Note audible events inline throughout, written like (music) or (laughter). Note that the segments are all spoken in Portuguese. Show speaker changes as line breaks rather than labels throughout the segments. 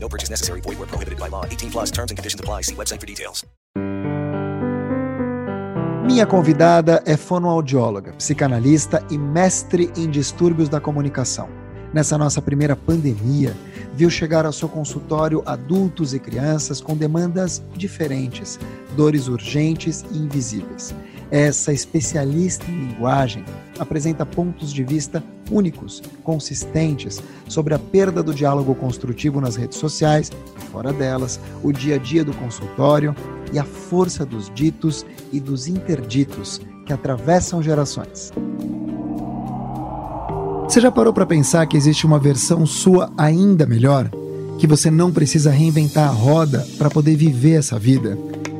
No purchase necessary. Void where prohibited by law. 18 plus terms and conditions apply. See website for details.
Minha convidada é fonoaudióloga, psicanalista e mestre em distúrbios da comunicação. Nessa nossa primeira pandemia, viu chegar ao seu consultório adultos e crianças com demandas diferentes, dores urgentes e invisíveis. Essa especialista em linguagem apresenta pontos de vista únicos, consistentes, sobre a perda do diálogo construtivo nas redes sociais fora delas, o dia a dia do consultório e a força dos ditos e dos interditos que atravessam gerações. Você já parou para pensar que existe uma versão sua ainda melhor? Que você não precisa reinventar a roda para poder viver essa vida?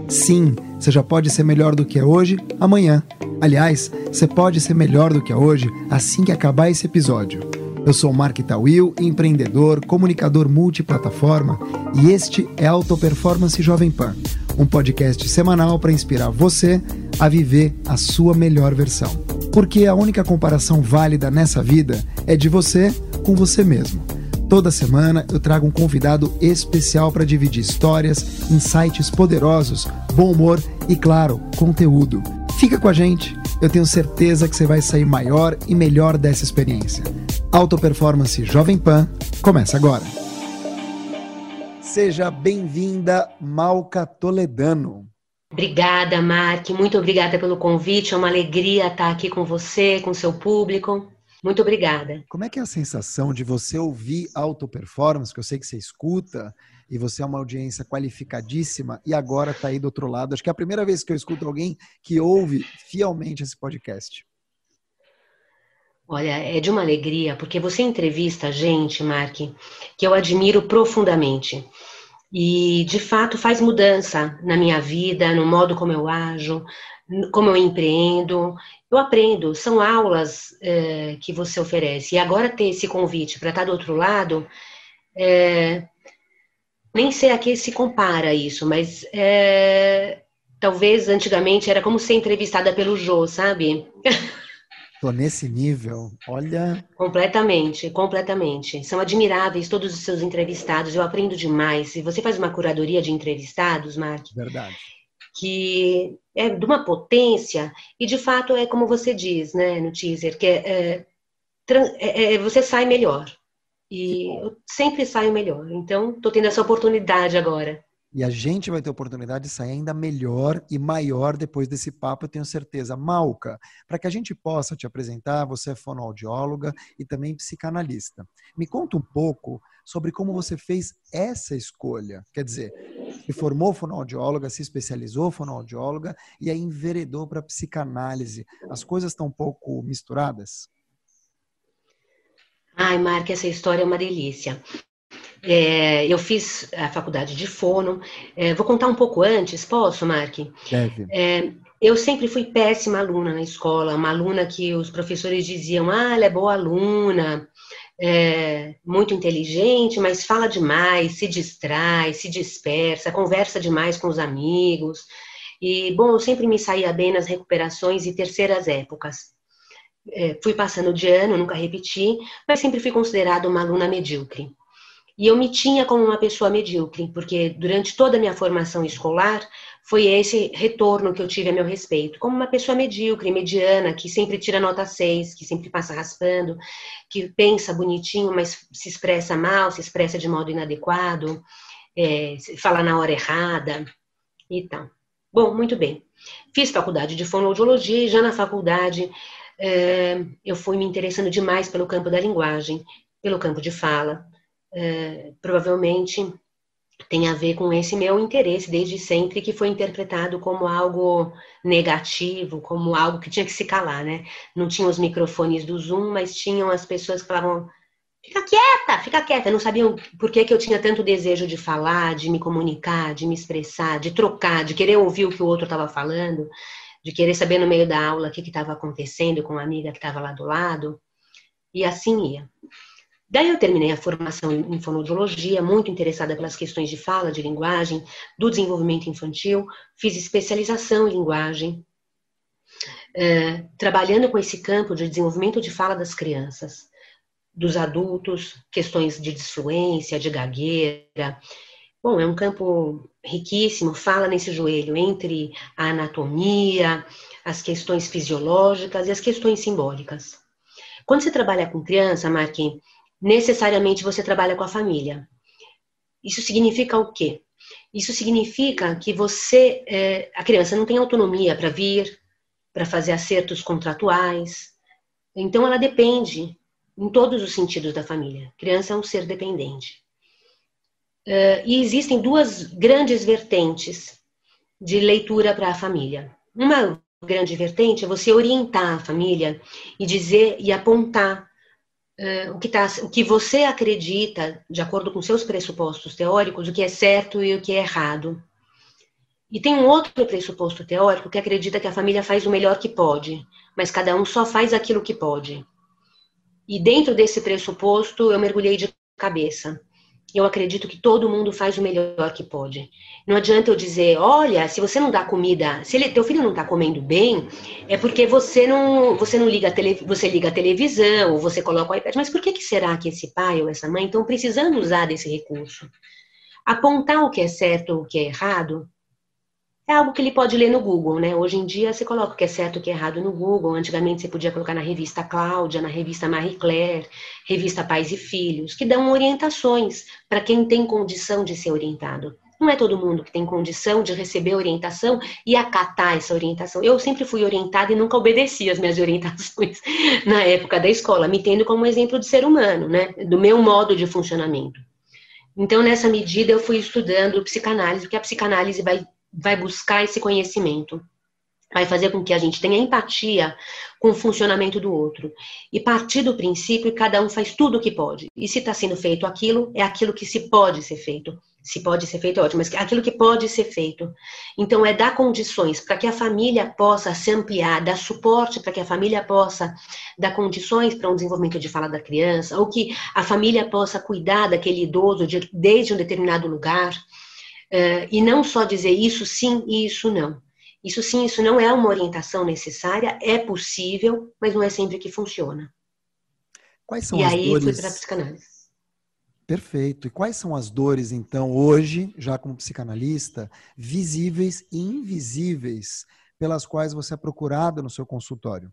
Sim, você já pode ser melhor do que é hoje, amanhã. Aliás, você pode ser melhor do que é hoje assim que acabar esse episódio. Eu sou Mark Tawil, empreendedor, comunicador multiplataforma e este é Auto Performance Jovem Pan, um podcast semanal para inspirar você a viver a sua melhor versão. Porque a única comparação válida nessa vida é de você com você mesmo. Toda semana eu trago um convidado especial para dividir histórias, insights poderosos, bom humor e, claro, conteúdo. Fica com a gente, eu tenho certeza que você vai sair maior e melhor dessa experiência. Auto Performance Jovem Pan começa agora. Seja bem-vinda, Malca Toledano.
Obrigada, Mark. Muito obrigada pelo convite. É uma alegria estar aqui com você, com seu público. Muito obrigada.
Como é que é a sensação de você ouvir auto performance, que eu sei que você escuta, e você é uma audiência qualificadíssima, e agora está aí do outro lado? Acho que é a primeira vez que eu escuto alguém que ouve fielmente esse podcast.
Olha, é de uma alegria, porque você entrevista gente, Mark, que eu admiro profundamente. E, de fato, faz mudança na minha vida, no modo como eu ajo, como eu empreendo. Eu aprendo, são aulas é, que você oferece. E agora ter esse convite para estar do outro lado, é, nem sei a que se compara isso, mas é, talvez antigamente era como ser entrevistada pelo Jô, sabe?
Tô nesse nível, olha.
Completamente, completamente. São admiráveis todos os seus entrevistados, eu aprendo demais. E você faz uma curadoria de entrevistados, Mark.
Verdade.
Que é de uma potência, e de fato é como você diz, né, no teaser, que é, é, é você sai melhor. E eu sempre saio melhor. Então, tô tendo essa oportunidade agora.
E a gente vai ter oportunidade de sair ainda melhor e maior depois desse papo, eu tenho certeza. Malca, para que a gente possa te apresentar, você é fonoaudióloga e também psicanalista. Me conta um pouco sobre como você fez essa escolha. Quer dizer, se formou fonoaudióloga, se especializou fonoaudióloga e aí enveredou para psicanálise. As coisas estão um pouco misturadas?
Ai, Marca, essa história é uma delícia. É, eu fiz a faculdade de fono. É, vou contar um pouco antes, posso, Mark?
Deve.
É, eu sempre fui péssima aluna na escola, uma aluna que os professores diziam, ah, ela é boa aluna, é, muito inteligente, mas fala demais, se distrai, se dispersa, conversa demais com os amigos. E, bom, eu sempre me saía bem nas recuperações e terceiras épocas. É, fui passando de ano, nunca repeti, mas sempre fui considerada uma aluna medíocre. E eu me tinha como uma pessoa medíocre, porque durante toda a minha formação escolar foi esse retorno que eu tive a meu respeito, como uma pessoa medíocre, mediana, que sempre tira nota 6, que sempre passa raspando, que pensa bonitinho, mas se expressa mal, se expressa de modo inadequado, é, fala na hora errada e tal. Bom, muito bem. Fiz faculdade de fonoaudiologia e já na faculdade é, eu fui me interessando demais pelo campo da linguagem, pelo campo de fala, é, provavelmente tem a ver com esse meu interesse desde sempre, que foi interpretado como algo negativo, como algo que tinha que se calar, né? Não tinha os microfones do Zoom, mas tinham as pessoas que falavam fica quieta, fica quieta. Não sabiam por que, que eu tinha tanto desejo de falar, de me comunicar, de me expressar, de trocar, de querer ouvir o que o outro estava falando, de querer saber no meio da aula o que estava acontecendo com a amiga que estava lá do lado. E assim ia. Daí eu terminei a formação em fonoaudiologia, muito interessada pelas questões de fala, de linguagem, do desenvolvimento infantil, fiz especialização em linguagem, é, trabalhando com esse campo de desenvolvimento de fala das crianças, dos adultos, questões de disfluência, de gagueira. Bom, é um campo riquíssimo, fala nesse joelho entre a anatomia, as questões fisiológicas e as questões simbólicas. Quando você trabalha com criança, Marquinhos, necessariamente você trabalha com a família. Isso significa o quê? Isso significa que você, é, a criança não tem autonomia para vir, para fazer acertos contratuais. Então, ela depende em todos os sentidos da família. A criança é um ser dependente. Uh, e existem duas grandes vertentes de leitura para a família. Uma grande vertente é você orientar a família e dizer e apontar uh, o, que tá, o que você acredita, de acordo com seus pressupostos teóricos, o que é certo e o que é errado. E tem um outro pressuposto teórico que acredita que a família faz o melhor que pode, mas cada um só faz aquilo que pode. E dentro desse pressuposto, eu mergulhei de cabeça. Eu acredito que todo mundo faz o melhor que pode. Não adianta eu dizer, olha, se você não dá comida, se ele, teu filho não está comendo bem, é porque você não, você não liga a tele, você liga a televisão, ou você coloca o iPad. Mas por que, que será que esse pai ou essa mãe estão precisando usar desse recurso? Apontar o que é certo ou o que é errado é algo que ele pode ler no Google, né? Hoje em dia você coloca o que é certo e o que é errado no Google. Antigamente você podia colocar na revista Cláudia, na revista Marie Claire, revista Pais e Filhos, que dão orientações para quem tem condição de ser orientado. Não é todo mundo que tem condição de receber orientação e acatar essa orientação. Eu sempre fui orientada e nunca obedeci as minhas (laughs) orientações na época da escola, me tendo como exemplo de ser humano, né? Do meu modo de funcionamento. Então, nessa medida, eu fui estudando psicanálise, porque a psicanálise vai vai buscar esse conhecimento. Vai fazer com que a gente tenha empatia com o funcionamento do outro. E partir do princípio cada um faz tudo o que pode. E se está sendo feito aquilo, é aquilo que se pode ser feito. Se pode ser feito, é ótimo, mas aquilo que pode ser feito. Então, é dar condições para que a família possa se ampliar, dar suporte para que a família possa dar condições para um desenvolvimento de fala da criança, ou que a família possa cuidar daquele idoso de, desde um determinado lugar Uh, e não só dizer isso sim e isso não. Isso sim, isso não é uma orientação necessária, é possível, mas não é sempre que funciona.
Quais são
e
as
aí
dores...
fui para a psicanálise.
Perfeito. E quais são as dores, então, hoje, já como psicanalista, visíveis e invisíveis, pelas quais você é procurada no seu consultório?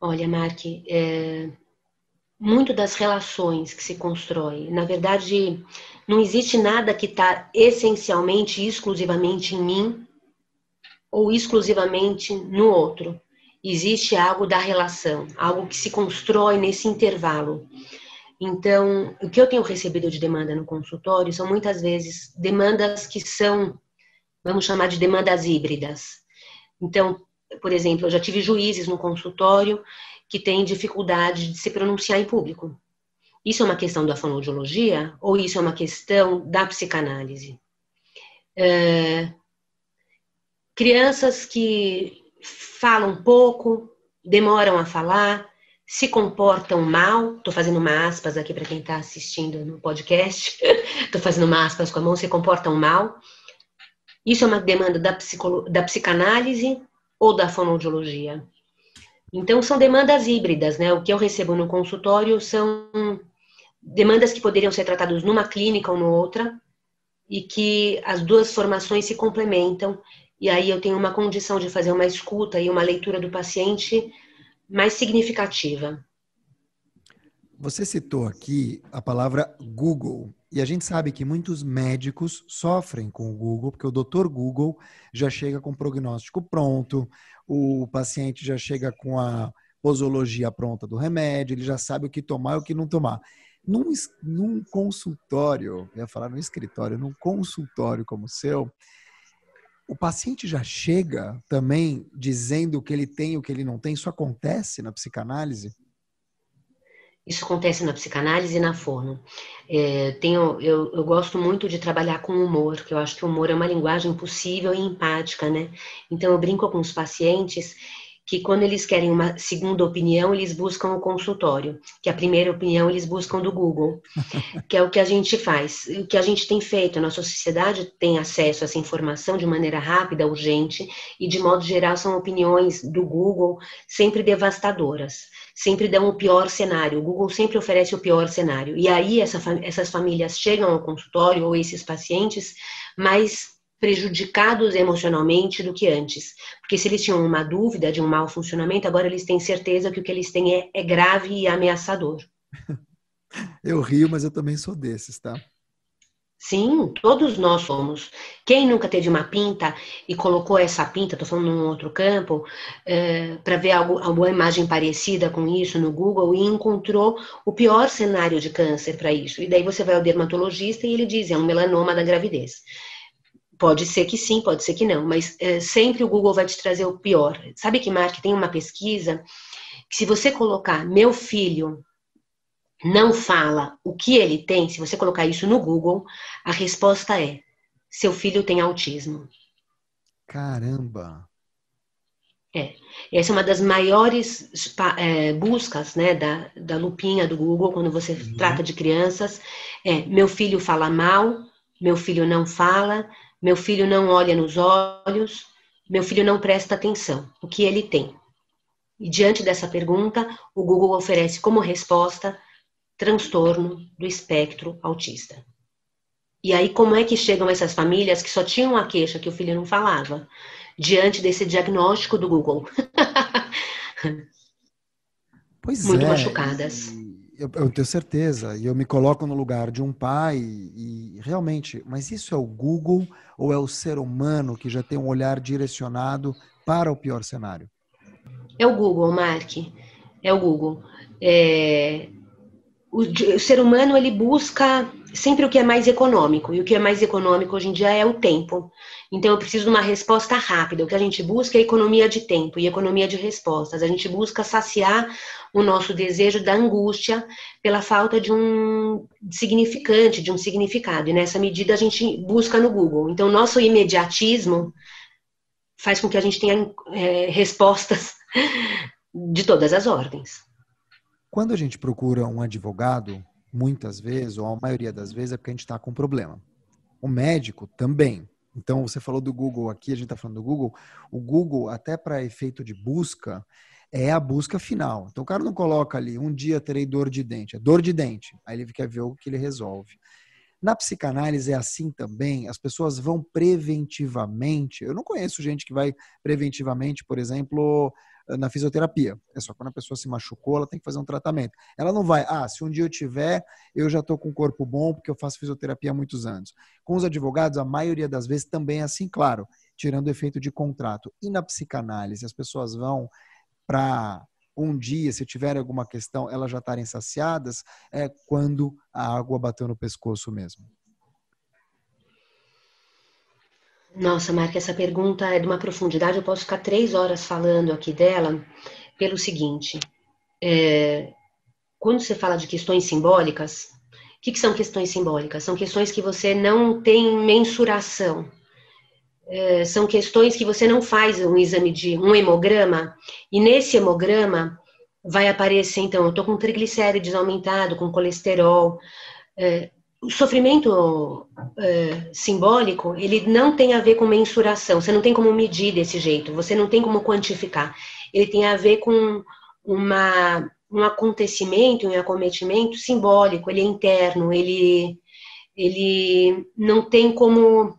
Olha, Mark, é, muito das relações que se constrói. Na verdade, não existe nada que está essencialmente, exclusivamente em mim ou exclusivamente no outro. Existe algo da relação, algo que se constrói nesse intervalo. Então, o que eu tenho recebido de demanda no consultório são muitas vezes demandas que são, vamos chamar de demandas híbridas. Então, por exemplo, eu já tive juízes no consultório que têm dificuldade de se pronunciar em público. Isso é uma questão da fonoaudiologia ou isso é uma questão da psicanálise? É, crianças que falam pouco, demoram a falar, se comportam mal. Estou fazendo uma aspas aqui para quem está assistindo no podcast. (laughs) Estou fazendo uma aspas com a mão. Se comportam mal. Isso é uma demanda da, da psicanálise ou da fonoaudiologia? Então, são demandas híbridas, né? O que eu recebo no consultório são demandas que poderiam ser tratadas numa clínica ou noutra, e que as duas formações se complementam, e aí eu tenho uma condição de fazer uma escuta e uma leitura do paciente mais significativa.
Você citou aqui a palavra Google. E a gente sabe que muitos médicos sofrem com o Google, porque o doutor Google já chega com o prognóstico pronto, o paciente já chega com a posologia pronta do remédio, ele já sabe o que tomar e o que não tomar. Num, num consultório, eu ia falar no escritório, num consultório como o seu, o paciente já chega também dizendo o que ele tem e o que ele não tem? Isso acontece na psicanálise?
Isso acontece na psicanálise e na fono. É, tenho, eu, eu, gosto muito de trabalhar com humor, que eu acho que o humor é uma linguagem possível e empática, né? Então eu brinco com os pacientes que quando eles querem uma segunda opinião, eles buscam o consultório, que a primeira opinião eles buscam do Google, (laughs) que é o que a gente faz, o que a gente tem feito. A nossa sociedade tem acesso a essa informação de maneira rápida, urgente, e de modo geral são opiniões do Google sempre devastadoras, sempre dão o pior cenário. O Google sempre oferece o pior cenário. E aí essa, essas famílias chegam ao consultório, ou esses pacientes, mais prejudicados emocionalmente do que antes. Porque se eles tinham uma dúvida de um mau funcionamento, agora eles têm certeza que o que eles têm é, é grave e ameaçador. (laughs)
Eu rio, mas eu também sou desses, tá?
Sim, todos nós somos. Quem nunca teve uma pinta e colocou essa pinta, estou falando num outro campo, é, para ver algo, alguma imagem parecida com isso no Google e encontrou o pior cenário de câncer para isso. E daí você vai ao dermatologista e ele diz: é um melanoma da gravidez. Pode ser que sim, pode ser que não, mas é, sempre o Google vai te trazer o pior. Sabe que, Mark, tem uma pesquisa que se você colocar meu filho não fala o que ele tem, se você colocar isso no Google, a resposta é: seu filho tem autismo.
Caramba!
É, essa é uma das maiores é, buscas né, da, da lupinha do Google quando você uhum. trata de crianças. É, meu filho fala mal, meu filho não fala, meu filho não olha nos olhos, meu filho não presta atenção. O que ele tem? E diante dessa pergunta, o Google oferece como resposta transtorno do espectro autista. E aí, como é que chegam essas famílias que só tinham a queixa que o filho não falava, diante desse diagnóstico do Google? (laughs)
Pois
Muito
é,
machucadas.
Eu, eu, tenho certeza, e eu me coloco no lugar de um pai, e realmente, mas isso é o Google ou é o ser humano que já tem um olhar direcionado para o pior cenário?
É o Google, Mark. É o Google. É, o, o, ser humano ele busca sempre o que é mais econômico, e o que é mais econômico hoje em dia é o tempo. Então eu preciso de uma resposta rápida. O que a gente busca é economia de tempo e economia de respostas. A gente busca saciar o nosso desejo da angústia pela falta de um significante, de um significado. E nessa medida a gente busca no Google. Então nosso imediatismo faz com que a gente tenha é, respostas (laughs) de todas as ordens.
Quando a gente procura um advogado, muitas vezes, ou a maioria das vezes, é porque a gente está com um problema. O médico também. Então, você falou do Google aqui, a gente está falando do Google. O Google, até para efeito de busca, é a busca final. Então, o cara não coloca ali, um dia terei dor de dente. É dor de dente. Aí ele quer ver o que ele resolve. Na psicanálise é assim também, as pessoas vão preventivamente. Eu não conheço gente que vai preventivamente, por exemplo, na fisioterapia. É só quando a pessoa se machucou, ela tem que fazer um tratamento. Ela não vai, ah, se um dia eu tiver, eu já estou com o corpo bom porque eu faço fisioterapia há muitos anos. Com os advogados, a maioria das vezes também é assim, claro, tirando o efeito de contrato. E na psicanálise, as pessoas vão para um dia, se tiver alguma questão, elas já estarem saciadas, é quando a água bateu no pescoço mesmo.
Nossa, Marca, essa pergunta é de uma profundidade, eu posso ficar três horas falando aqui dela, pelo seguinte: é, quando você fala de questões simbólicas, o que, que, são questões simbólicas? São questões que você não tem mensuração. É, são questões que você não faz um exame de um hemograma, e nesse hemograma vai aparecer, então, eu estou com triglicérides aumentado, com colesterol. É, o sofrimento é, simbólico, ele não tem a ver com mensuração, você não tem como medir desse jeito, você não tem como quantificar. Ele tem a ver com uma, um acontecimento, um acometimento simbólico, ele é interno, ele, ele não tem como,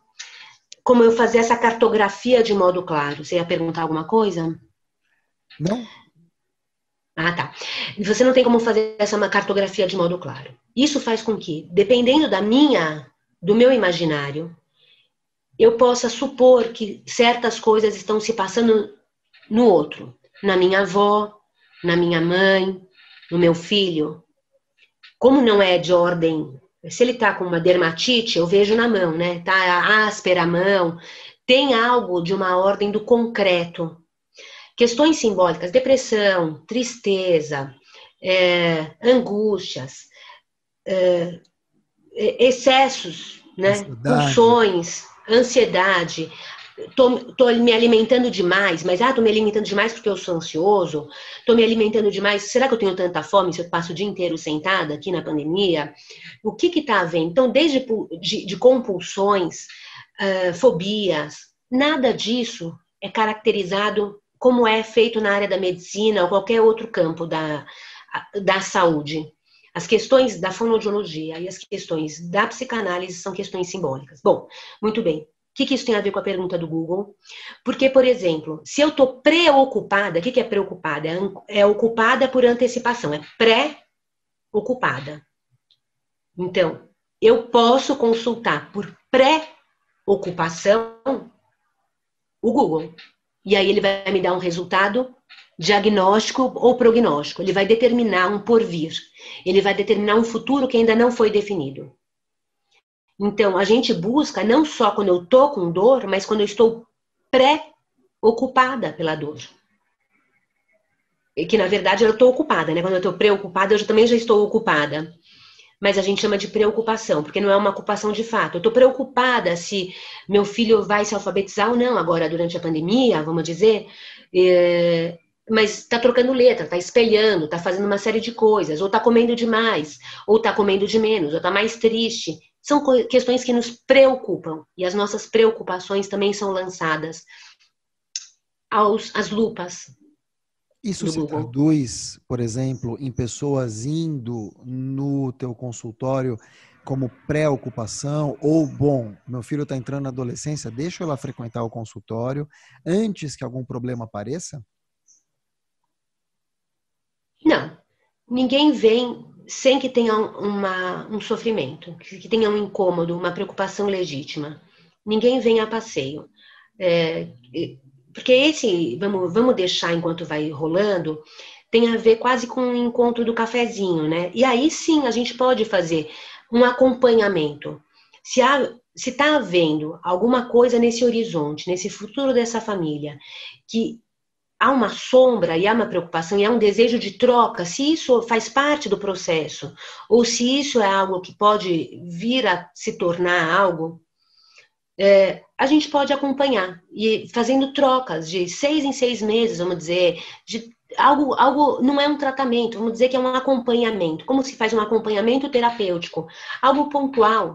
como eu fazer essa cartografia de modo claro. Você ia perguntar alguma coisa?
Não,
ah, tá. Você não tem como fazer essa cartografia de modo claro. Isso faz com que, dependendo da minha, do meu imaginário, eu possa supor que certas coisas estão se passando no outro, na minha avó, na minha mãe, no meu filho. Como não é de ordem, se ele tá com uma dermatite, eu vejo na mão, né? Tá áspera a mão, tem algo de uma ordem do concreto. Questões simbólicas, depressão, tristeza, é, angústias, é, excessos, né? Pulsões, ansiedade. Tô, tô, me alimentando demais, mas ah, tô me alimentando demais porque eu sou ansioso, tô me alimentando demais, será que eu tenho tanta fome se eu passo o dia inteiro sentada aqui na pandemia? O que que tá havendo? Então, desde de, de compulsões, uh, fobias, nada disso é caracterizado como é feito na área da medicina ou qualquer outro campo da, da saúde. As questões da fonoaudiologia e as questões da psicanálise são questões simbólicas. Bom, muito bem. O que, que isso tem a ver com a pergunta do Google? Porque, por exemplo, se eu estou preocupada, o que, que é preocupada? É, é ocupada por antecipação, é pré-ocupada. Então, eu posso consultar por pré-ocupação o Google. E aí ele vai me dar um resultado diagnóstico ou prognóstico. Ele vai determinar um porvir. Ele vai determinar um futuro que ainda não foi definido. Então, a gente busca não só quando eu estou com dor, mas quando eu estou pré-ocupada pela dor. E que, na verdade, eu estou ocupada, né? Quando eu estou preocupada, eu também já estou ocupada mas a gente chama de preocupação, porque não é uma ocupação de fato. Eu estou preocupada se meu filho vai se alfabetizar ou não agora durante a pandemia, vamos dizer, é, mas está trocando letra, está espelhando, está fazendo uma série de coisas, ou está comendo demais, ou está comendo de menos, ou está mais triste. São questões que nos preocupam e as nossas preocupações também são lançadas aos, às lupas
isso se Google. traduz, por exemplo, em pessoas indo no teu consultório como preocupação ou bom, meu filho está entrando na adolescência, deixa ela frequentar o consultório antes que algum problema apareça?
Não. Ninguém vem sem que tenha uma, um sofrimento, que tenha um incômodo, uma preocupação legítima. Ninguém vem a passeio. É, porque esse, vamos, vamos deixar enquanto vai rolando, tem a ver quase com o encontro do cafezinho, né? E aí sim a gente pode fazer um acompanhamento. Se há, se está havendo alguma coisa nesse horizonte, nesse futuro dessa família, que há uma sombra e há uma preocupação e há um desejo de troca, se isso faz parte do processo, ou se isso é algo que pode vir a se tornar algo, é, a gente pode acompanhar e fazendo trocas de seis em seis meses, vamos dizer, de algo, algo não é um tratamento, vamos dizer que é um acompanhamento. Como se faz um acompanhamento terapêutico? Algo pontual.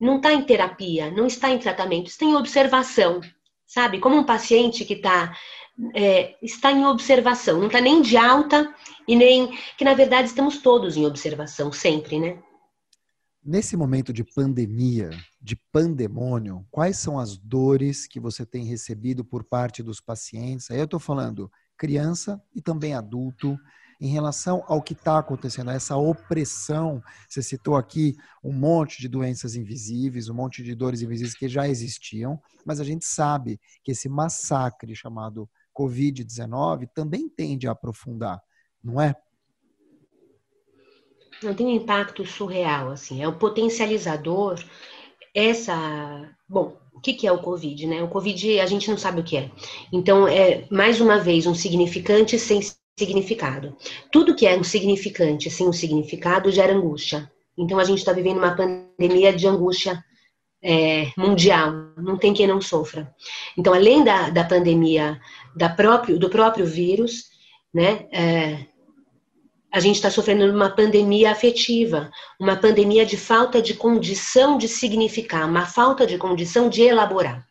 Não está em terapia, não está em tratamento, está em observação, sabe? Como um paciente que tá, é, está em observação, não está nem de alta e nem. que na verdade estamos todos em observação, sempre, né?
Nesse momento de pandemia, de pandemônio, quais são as dores que você tem recebido por parte dos pacientes? Aí eu estou falando criança e também adulto, em relação ao que está acontecendo, essa opressão. Você citou aqui um monte de doenças invisíveis, um monte de dores invisíveis que já existiam, mas a gente sabe que esse massacre chamado Covid-19 também tende a aprofundar, não é?
Não tem um impacto surreal, assim, é o potencializador. Essa, bom, o que, que é o Covid, né? O Covid a gente não sabe o que é. Então, é mais uma vez um significante sem significado. Tudo que é um significante sem um significado gera angústia. Então, a gente está vivendo uma pandemia de angústia é, mundial. Não tem quem não sofra. Então, além da, da pandemia da próprio, do próprio vírus, né? É, a gente está sofrendo uma pandemia afetiva, uma pandemia de falta de condição de significar, uma falta de condição de elaborar.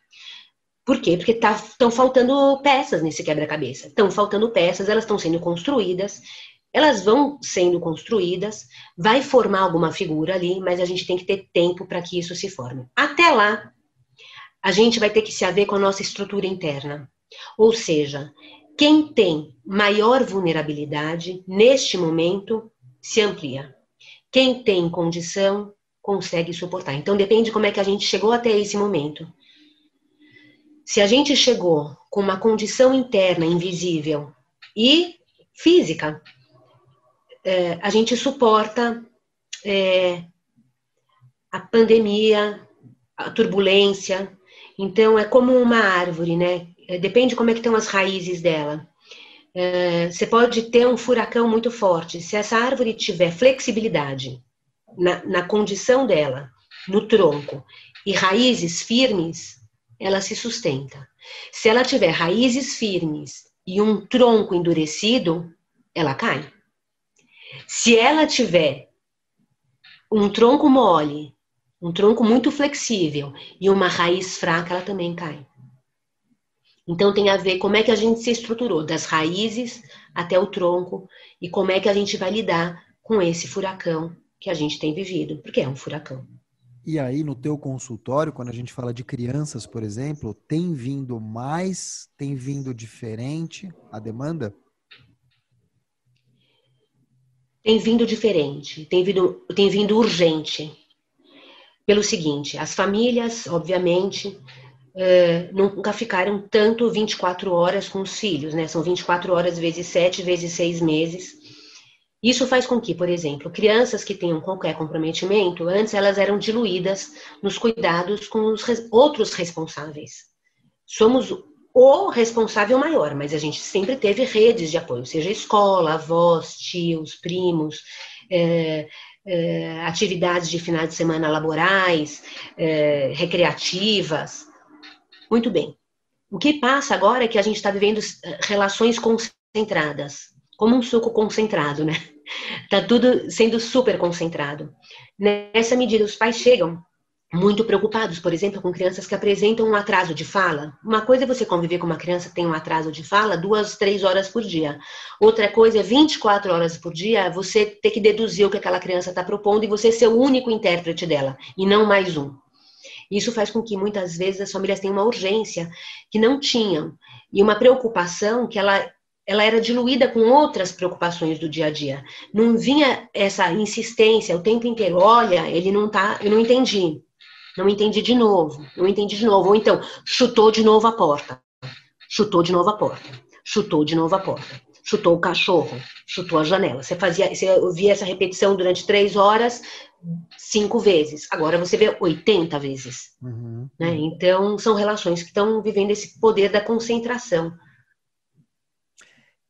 Por quê? Porque estão tá, faltando peças nesse quebra-cabeça. Estão faltando peças, elas estão sendo construídas, elas vão sendo construídas, vai formar alguma figura ali, mas a gente tem que ter tempo para que isso se forme. Até lá, a gente vai ter que se haver com a nossa estrutura interna. Ou seja, quem tem maior vulnerabilidade, neste momento, se amplia. Quem tem condição, consegue suportar. Então, depende de como é que a gente chegou até esse momento. Se a gente chegou com uma condição interna invisível e física, é, a gente suporta é, a pandemia, a turbulência. Então, é como uma árvore, né? É, depende como é que estão as raízes dela. é, você pode ter um furacão muito forte. Se essa árvore tiver flexibilidade na, na condição dela, no tronco, e raízes firmes, ela se sustenta. Se ela tiver raízes firmes e um tronco endurecido, ela cai. Se ela tiver um tronco mole, um tronco muito flexível e uma raiz fraca, ela também cai. Então tem a ver como é que a gente se estruturou, das raízes até o tronco, e como é que a gente vai lidar com esse furacão que a gente tem vivido, porque é um furacão.
E aí, no teu consultório, quando a gente fala de crianças, por exemplo, tem vindo mais, tem vindo diferente a demanda?
Tem vindo diferente, tem vindo, tem vindo urgente. Pelo seguinte, as famílias, obviamente, eh, nunca ficaram tanto 24 horas com os filhos, né? São 24 horas vezes 7 vezes 6 meses isso faz com que, por exemplo, crianças que tenham qualquer comprometimento, antes elas eram diluídas nos cuidados com os outros responsáveis. Somos o responsável maior, mas a gente sempre teve redes de apoio, seja escola, avós, tios, primos, é, é, atividades de final de semana laborais, é, recreativas. Muito bem. O que passa agora é que a gente está vivendo relações concentradas como um suco concentrado, né? (laughs) Tá tudo sendo super concentrado. Nessa medida, os pais chegam muito preocupados, por exemplo, com crianças que apresentam um atraso de fala. Uma coisa é você conviver com uma criança que tem um atraso de fala duas, três horas por dia. Outra coisa é 24 horas por dia você ter que deduzir o que aquela criança está propondo e você ser o único intérprete dela, e não mais um. Isso faz com que muitas vezes as famílias tenham uma urgência que não tinham e uma preocupação que ela ela era diluída com outras preocupações do dia a dia. Não vinha essa insistência o tempo inteiro. Olha, ele não tá, eu não entendi. Não entendi de novo. Não entendi de novo. Ou então, chutou de novo a porta. Chutou de novo a porta. Chutou de novo a porta. Chutou o cachorro. Chutou a janela. Você fazia, você ouvia essa repetição durante três horas, cinco vezes. Agora você vê 80 vezes. Uhum. Né? Então, são relações que estão vivendo esse poder da concentração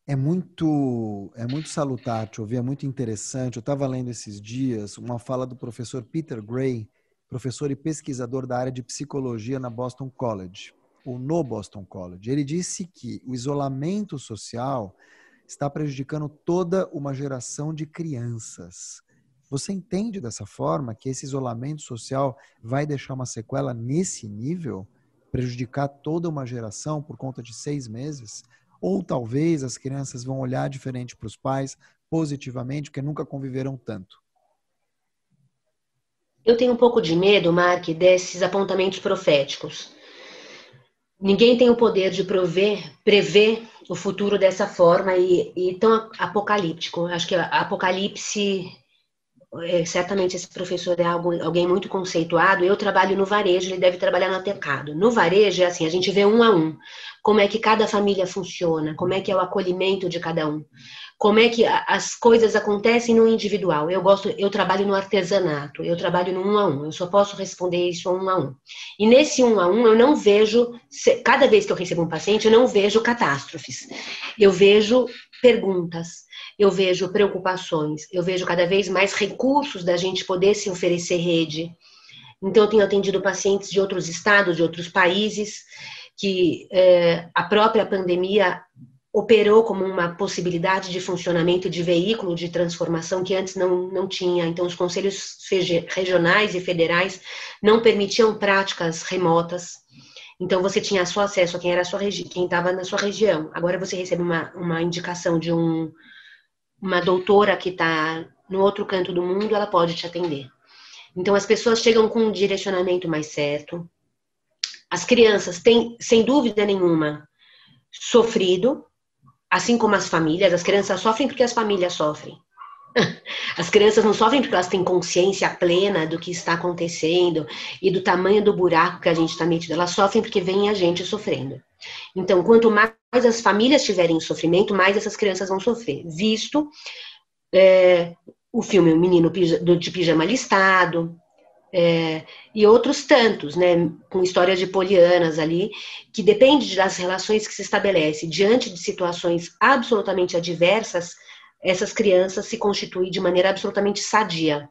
é muito, é muito salutar te ouvir, é muito interessante. Eu estava lendo esses dias uma fala do professor Peter Gray, professor e pesquisador da área de psicologia na Boston College, ou no Boston College. Ele disse que o isolamento social está prejudicando toda uma geração de crianças. Você entende dessa forma que esse isolamento social vai deixar uma sequela nesse nível? Prejudicar toda uma geração por conta de seis meses? Ou talvez as crianças vão olhar diferente para os pais positivamente, porque nunca conviveram tanto.
Eu tenho um pouco de medo, Mark, desses apontamentos proféticos. Ninguém tem o poder de prover, prever o futuro dessa forma e, e tão apocalíptico. Acho que Apocalipse é, certamente esse professor é algo, alguém muito conceituado. Eu trabalho no varejo, ele deve trabalhar no atacado. No varejo é assim, a gente vê um a um como é que cada família funciona, como é que é o acolhimento de cada um, como é que as coisas acontecem no individual. Eu gosto, eu trabalho no artesanato, eu trabalho no um a um. Eu só posso responder isso um a um. E nesse um a um eu não vejo, cada vez que eu recebo um paciente, eu não vejo catástrofes. Eu vejo perguntas eu vejo preocupações, eu vejo cada vez mais recursos da gente poder se oferecer rede. Então, eu tenho atendido pacientes de outros estados, de outros países, que é, a própria pandemia operou como uma possibilidade de funcionamento de veículo de transformação que antes não, não tinha. Então, os conselhos regionais e federais não permitiam práticas remotas. Então, você tinha só acesso a quem era sua quem estava na sua região. Agora você recebe uma, uma indicação de um uma doutora que está no outro canto do mundo, ela pode te atender. Então, as pessoas chegam com um direcionamento mais certo. As crianças têm, sem dúvida nenhuma, sofrido, assim como as famílias. As crianças sofrem porque as famílias sofrem. (laughs) As crianças não sofrem porque elas têm consciência plena do que está acontecendo e do tamanho do buraco que a gente está metido. Elas sofrem porque vem a gente sofrendo. Então, quanto mais as famílias tiverem sofrimento, mais essas crianças vão sofrer. Visto é, o filme O Menino de Pijama Listado, é, e outros tantos, né, com histórias de polianas ali, que depende das relações que se estabelece diante de situações absolutamente adversas, essas crianças se constituem de maneira absolutamente sadia.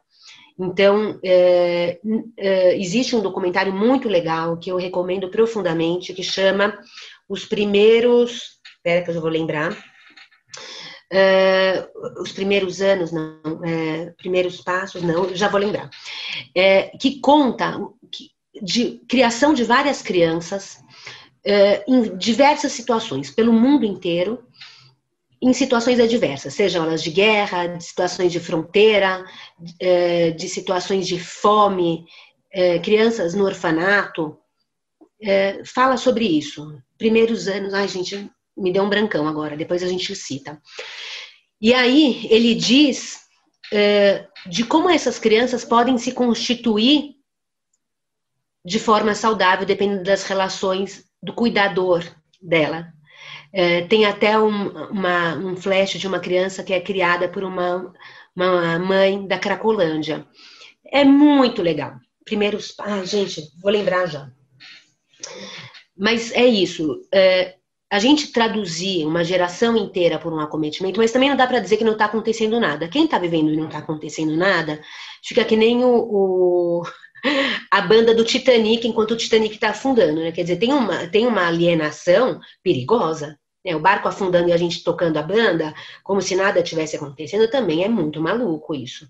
Então, é, é, existe um documentário muito legal que eu recomendo profundamente, que chama Os Primeiros. Espera que eu já vou lembrar. É, os primeiros anos, não, é, primeiros passos, não, já vou lembrar. É, que conta de criação de várias crianças é, em diversas situações, pelo mundo inteiro, em situações adversas, sejam elas de guerra, de situações de fronteira, é, de situações de fome, é, crianças no orfanato, é, fala sobre isso. Primeiros anos, ai gente, me deu um brancão agora, depois a gente cita. E aí ele diz de como essas crianças podem se constituir de forma saudável, dependendo das relações do cuidador dela, é, tem até um, uma, um flash de uma criança que é criada por uma, uma mãe da Cracolândia. É muito legal. Primeiros. Ah, gente, vou lembrar já. Mas é isso. É, a gente traduzir uma geração inteira por um acometimento, mas também não dá para dizer que não está acontecendo nada. Quem está vivendo e não está acontecendo nada, fica que nem o, o, a banda do Titanic enquanto o Titanic está afundando, né? Quer dizer, tem uma, tem uma alienação perigosa. Né? O barco afundando e a gente tocando a banda, como se nada tivesse acontecendo, também é muito maluco isso.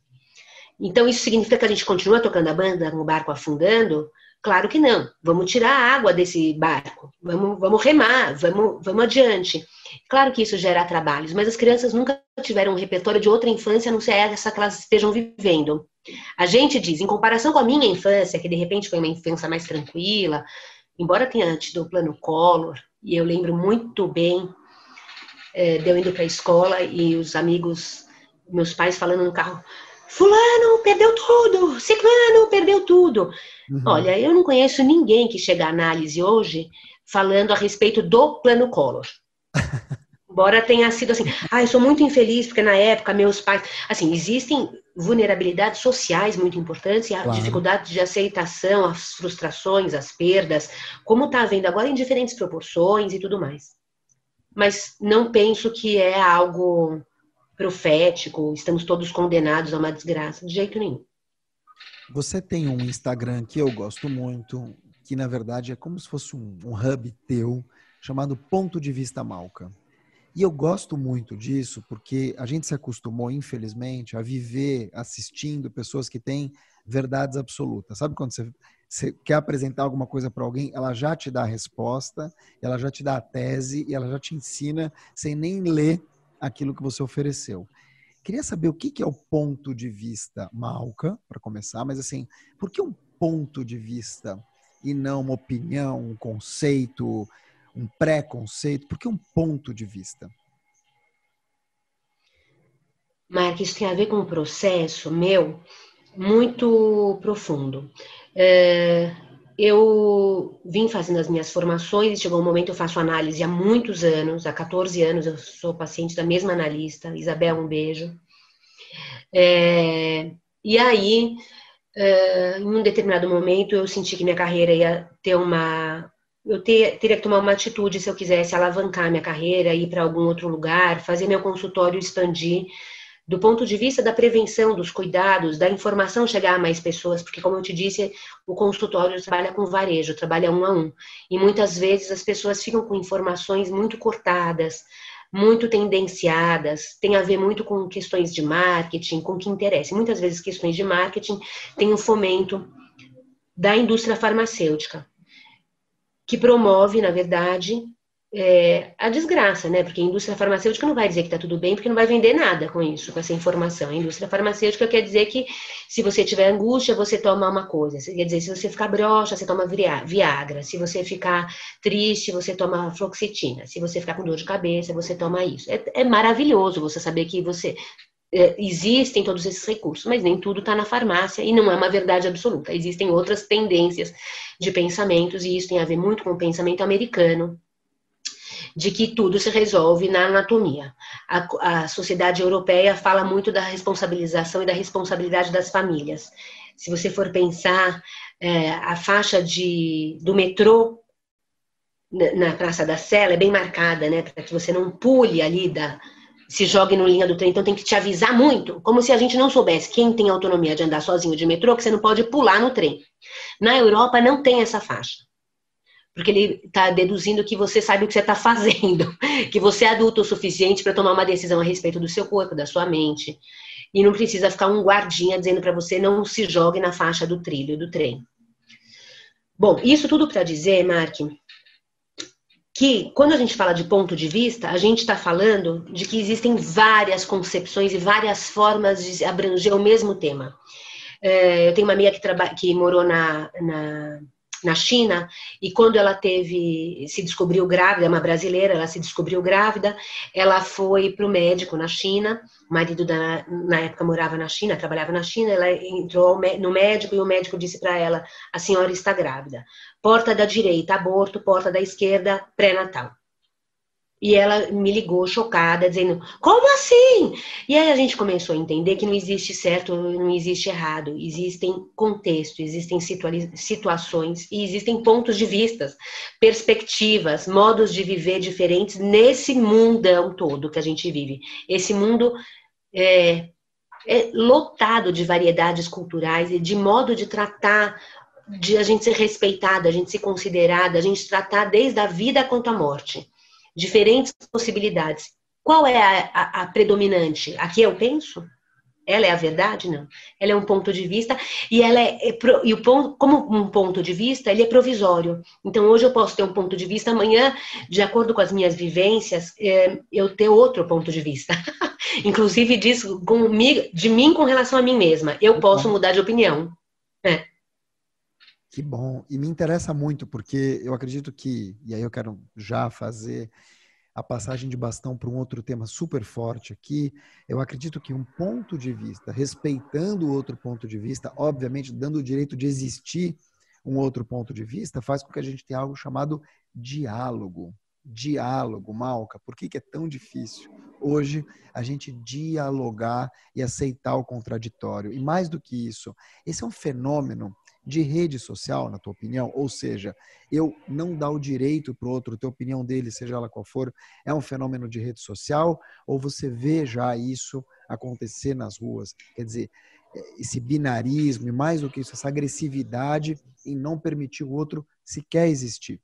Então, isso significa que a gente continua tocando a banda com o barco afundando? Claro que não. Vamos tirar a água desse barco, vamos, vamos remar, vamos, vamos adiante. Claro que isso gera trabalhos, mas as crianças nunca tiveram um repertório de outra infância, a não ser essa que elas estejam vivendo. A gente diz, em comparação com a minha infância, que de repente foi uma infância mais tranquila, embora tenha tido o plano Collor, e eu lembro muito bem é, de eu indo para a escola e os amigos, meus pais falando no carro, fulano perdeu tudo, ciclano perdeu tudo. Uhum. Olha, eu não conheço ninguém que chega à análise hoje falando a respeito do plano Collor. (laughs) Embora tenha sido assim, ah, eu sou muito infeliz porque na época meus pais, assim, existem vulnerabilidades sociais muito importantes e a claro. dificuldade de aceitação, as frustrações, as perdas, como está havendo agora em diferentes proporções e tudo mais. Mas não penso que é algo profético, estamos todos condenados a uma desgraça, de jeito nenhum.
Você tem um Instagram que eu gosto muito, que na verdade é como se fosse um, um hub teu, chamado Ponto de Vista Malca. E eu gosto muito disso porque a gente se acostumou, infelizmente, a viver assistindo pessoas que têm verdades absolutas. Sabe quando você, você quer apresentar alguma coisa para alguém, ela já te dá a resposta, ela já te dá a tese e ela já te ensina sem nem ler aquilo que você ofereceu. Queria saber o que é o ponto de vista Malca, para começar, mas assim, por que um ponto de vista e não uma opinião, um conceito? Um preconceito? Por que um ponto de vista?
Mark, isso tem a ver com um processo meu muito profundo. É, eu vim fazendo as minhas formações, chegou um momento eu faço análise há muitos anos, há 14 anos eu sou paciente da mesma analista, Isabel, um beijo. É, e aí, é, em um determinado momento, eu senti que minha carreira ia ter uma, eu ter, teria que tomar uma atitude se eu quisesse alavancar minha carreira, ir para algum outro lugar, fazer meu consultório expandir, do ponto de vista da prevenção, dos cuidados, da informação chegar a mais pessoas, porque, como eu te disse, o consultório trabalha com varejo, trabalha um a um. E muitas vezes as pessoas ficam com informações muito cortadas, muito tendenciadas, tem a ver muito com questões de marketing, com o que interessa. muitas vezes questões de marketing têm um fomento da indústria farmacêutica que promove, na verdade, é, a desgraça, né? Porque a indústria farmacêutica não vai dizer que está tudo bem, porque não vai vender nada com isso, com essa informação. A indústria farmacêutica quer dizer que se você tiver angústia, você toma uma coisa. Quer dizer, se você ficar broxa, você toma Viagra. Se você ficar triste, você toma fluoxetina. Se você ficar com dor de cabeça, você toma isso. É, é maravilhoso você saber que você existem todos esses recursos, mas nem tudo está na farmácia e não é uma verdade absoluta. Existem outras tendências de pensamentos e isso tem a ver muito com o pensamento americano, de que tudo se resolve na anatomia. A, a sociedade europeia fala muito da responsabilização e da responsabilidade das famílias. Se você for pensar, é, a faixa de, do metrô na, na Praça da Sela é bem marcada, né? Para que você não pule ali da, se jogue no linha do trem, então tem que te avisar muito, como se a gente não soubesse quem tem autonomia de andar sozinho de metrô, que você não pode pular no trem. Na Europa não tem essa faixa. Porque ele está deduzindo que você sabe o que você está fazendo, (laughs) que você é adulto o suficiente para tomar uma decisão a respeito do seu corpo, da sua mente. E não precisa ficar um guardinha dizendo para você não se jogue na faixa do trilho do trem. Bom, isso tudo para dizer, Mark, que quando a gente fala de ponto de vista, a gente está falando de que existem várias concepções e várias formas de abranger o mesmo tema. É, eu tenho uma amiga que, que morou na, na, na, China e quando ela teve, se descobriu grávida, é uma brasileira, ela se descobriu grávida, ela foi para o médico na China, o marido da, na época morava na China, trabalhava na China, ela entrou no médico e o médico disse para ela, a senhora está grávida. Porta da direita, aborto, porta da esquerda, pré-natal. E ela me ligou chocada, dizendo: Como assim? E aí a gente começou a entender que não existe certo, não existe errado. Existem contextos, existem situa situações e existem pontos de vista, perspectivas, modos de viver diferentes nesse mundão todo que a gente vive. Esse mundo é, é lotado de variedades culturais e de modo de tratar de a gente ser respeitada, a gente ser considerada, a gente tratar desde a vida quanto a morte. Diferentes possibilidades. Qual é a, a, a predominante? Aqui eu penso? Ela é a verdade? Não. Ela é um ponto de vista e ela é, é e o ponto, como um ponto de vista, ele é provisório. Então hoje eu posso ter um ponto de vista, amanhã, de acordo com as minhas vivências, é, eu ter outro ponto de vista. (laughs) Inclusive diz comigo, de mim com relação a mim mesma. Eu posso mudar de opinião. É.
Que bom. E me interessa muito, porque eu acredito que, e aí eu quero já fazer a passagem de bastão para um outro tema super forte aqui. Eu acredito que um ponto de vista, respeitando o outro ponto de vista, obviamente dando o direito de existir um outro ponto de vista, faz com que a gente tenha algo chamado diálogo. Diálogo, Malca. Por que, que é tão difícil hoje a gente dialogar e aceitar o contraditório? E mais do que isso, esse é um fenômeno de rede social, na tua opinião? Ou seja, eu não dar o direito para o outro ter a opinião dele, seja ela qual for, é um fenômeno de rede social? Ou você vê já isso acontecer nas ruas? Quer dizer, é, esse binarismo e mais do que isso, essa agressividade em não permitir o outro sequer existir.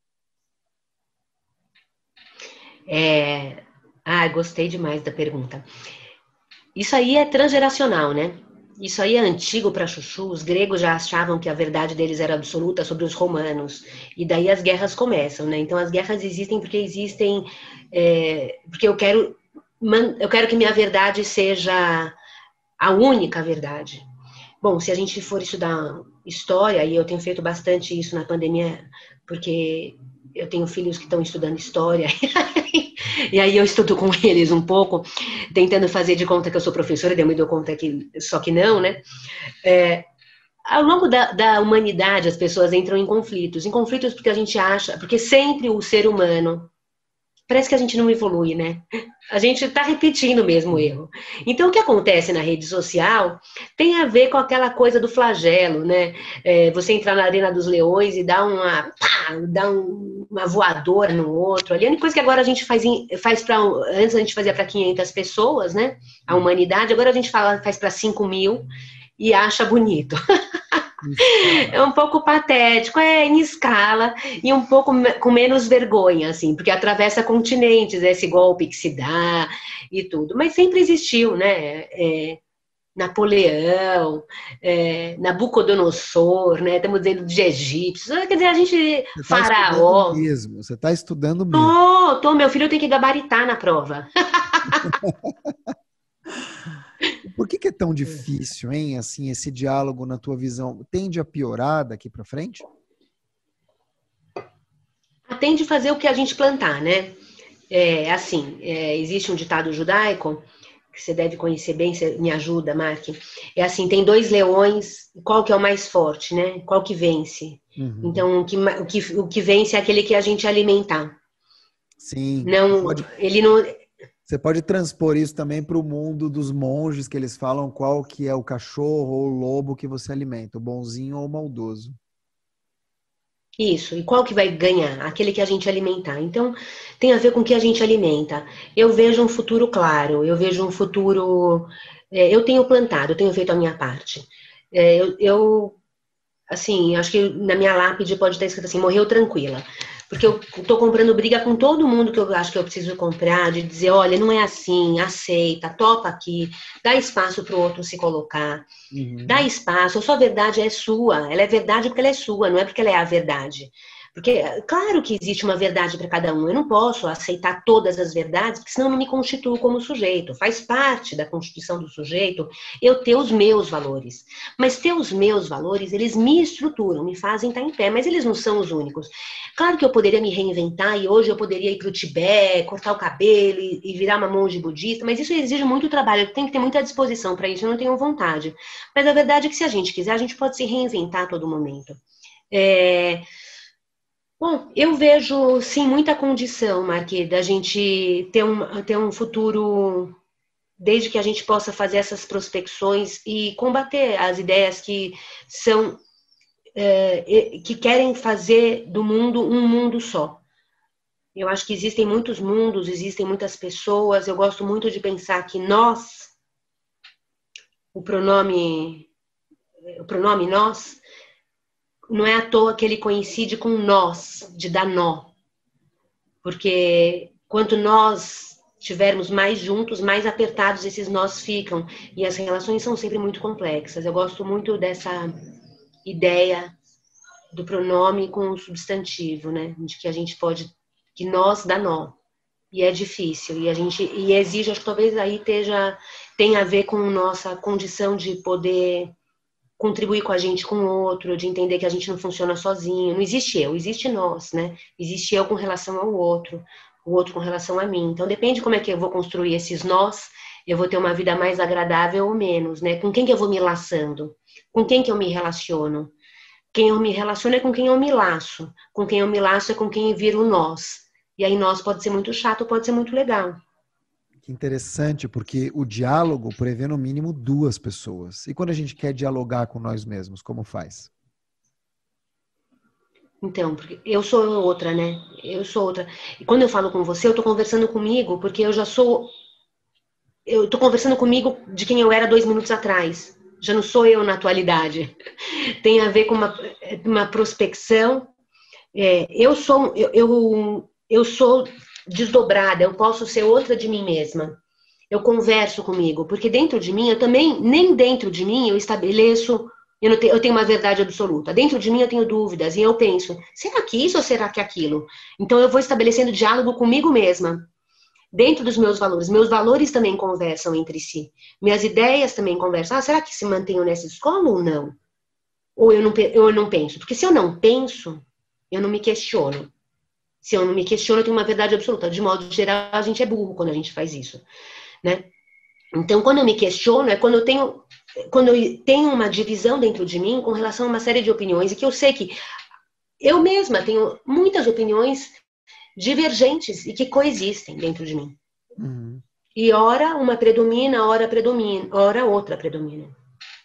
É... Ah, gostei demais da pergunta. Isso aí é transgeracional, né? Isso aí é antigo para Chuchu. Os gregos já achavam que a verdade deles era absoluta sobre os romanos. E daí as guerras começam, né? Então as guerras existem porque existem. É, porque eu quero, eu quero que minha verdade seja a única verdade. Bom, se a gente for estudar história, e eu tenho feito bastante isso na pandemia, porque eu tenho filhos que estão estudando história, (laughs) e aí eu estudo com eles um pouco, tentando fazer de conta que eu sou professora, eu me dou conta que só que não, né? É, ao longo da, da, humanidade, as pessoas entram em conflitos. Em conflitos porque a gente acha, porque sempre o ser humano parece que a gente não evolui, né? A gente está repetindo mesmo o erro. Então, o que acontece na rede social tem a ver com aquela coisa do flagelo, né? É, você entrar na arena dos leões e dar uma, pá, dar um, uma voadora no outro. Ali, a única coisa que agora a gente faz, faz para. Antes a gente fazia para 500 pessoas, né? A humanidade, agora a gente fala, faz para 5 mil e acha bonito. (laughs) É um pouco patético, é em escala e um pouco com menos vergonha, assim, porque atravessa continentes, esse golpe que se dá e tudo. Mas sempre existiu, né? É, Napoleão, é, Nabucodonosor, né? Estamos dizendo de egípcios. Quer dizer, a gente. Você tá faraó.
Mesmo, você está estudando mesmo.
Tô, tô, meu filho tem que gabaritar na prova. (laughs)
Por que, que, é tão difícil, hein? Assim, esse diálogo na tua visão tende a piorar daqui para frente?
Tende a fazer o que a gente plantar, né? É, assim, é, existe um ditado judaico que você deve conhecer bem, você me ajuda, Mark. É assim, tem dois leões, qual que é o mais forte, né? Qual que vence? Uhum. Então, o que, o, que, o que vence é aquele que a gente alimentar.
Sim.
Não, pode... ele não
Você pode transpor isso também para o mundo dos monges, que eles falam qual que é o cachorro ou o lobo que você alimenta, o bonzinho ou o maldoso.
Isso, e qual que vai ganhar? Aquele que a gente alimentar. Então, tem a ver com o que a gente alimenta. Eu vejo um futuro claro, eu vejo um futuro. É, eu tenho plantado, eu tenho feito a minha parte. É, eu, eu, assim, acho que na minha lápide pode estar escrito assim: morreu tranquila porque eu estou comprando briga com todo mundo que eu acho que eu preciso comprar, de dizer, olha, não é assim, aceita, topa aqui, dá espaço para o outro se colocar, uhum. dá espaço, a sua verdade é sua, ela é verdade porque ela é sua, não é porque ela é a verdade. Porque, claro que existe uma verdade para cada um. Eu não posso aceitar todas as verdades, porque senão eu não me constituo como sujeito. Faz parte da constituição do sujeito eu ter os meus valores. Mas ter os meus valores, eles me estruturam, me fazem estar em pé, mas eles não são os únicos. Claro que eu poderia me reinventar e hoje eu poderia ir para o Tibete, cortar o cabelo e, virar uma monge budista, mas isso exige muito trabalho. Eu tenho que ter muita disposição para isso, eu não tenho vontade. Mas a verdade é que se a gente quiser, a gente pode se reinventar a todo momento. É, Bom, eu vejo sim muita condição, Marquê, da gente ter um, ter um futuro, desde que a gente possa fazer essas prospecções e combater as ideias que são é, que querem fazer do mundo um mundo só. Eu acho que existem muitos mundos, existem muitas pessoas. Eu gosto muito de pensar que nós, o pronome, o pronome nós, não é à toa que ele coincide com nós, de dar nó. Porque quanto nós tivermos mais juntos, mais apertados esses nós ficam. E as relações são sempre muito complexas. Eu gosto muito dessa ideia do pronome com o substantivo, né? De que a gente pode, que nós dá nó. E é difícil. E a gente, e exige, acho que talvez aí esteja, tenha a ver com nossa condição de poder contribuir com a gente com o outro, de entender que a gente não funciona sozinho. Não existe eu, existe nós, né? Existe eu com relação ao outro, o outro com relação a mim. Então depende como é que eu vou construir esses nós, eu vou ter uma vida mais agradável ou menos, né? Com quem que eu vou me laçando? Com quem que eu me relaciono? Quem eu me relaciono é com quem eu me laço. Com quem eu me laço é com quem vira o nós. E aí nós pode ser muito chato, pode ser muito legal.
Que interessante, porque o diálogo prevê no mínimo duas pessoas. E quando a gente quer dialogar com nós mesmos, como faz?
Então, porque eu sou outra, né? Eu sou outra. E quando eu falo com você, eu estou conversando comigo, porque eu já sou. Eu estou conversando comigo de quem eu era dois minutos atrás. Já não sou eu na atualidade. (laughs) Tem a ver com uma, uma prospecção. É, eu sou. Eu, eu, eu sou desdobrada, eu posso ser outra de mim mesma. Eu converso comigo, porque dentro de mim, eu também, nem dentro de mim, eu estabeleço, eu, tenho, eu tenho uma verdade absoluta. Dentro de mim, eu tenho dúvidas, e eu penso, será que isso ou será que aquilo? Então, eu vou estabelecendo diálogo comigo mesma, dentro dos meus valores. Meus valores também conversam entre si. Minhas ideias também conversam. Ah, será que se mantenho nessa escola ou não? Ou eu não, eu não penso? Porque se eu não penso, eu não me questiono. Se eu não me questiono, eu tenho uma verdade absoluta. De modo geral, a gente é burro quando a gente faz isso, né? Então, quando eu me questiono, é quando eu tenho, quando eu tenho uma divisão dentro de mim com relação a uma série de opiniões e que eu sei que eu mesma tenho muitas opiniões divergentes e que coexistem dentro de mim. Uhum. E ora uma predomina, ora predomina, ora outra predomina.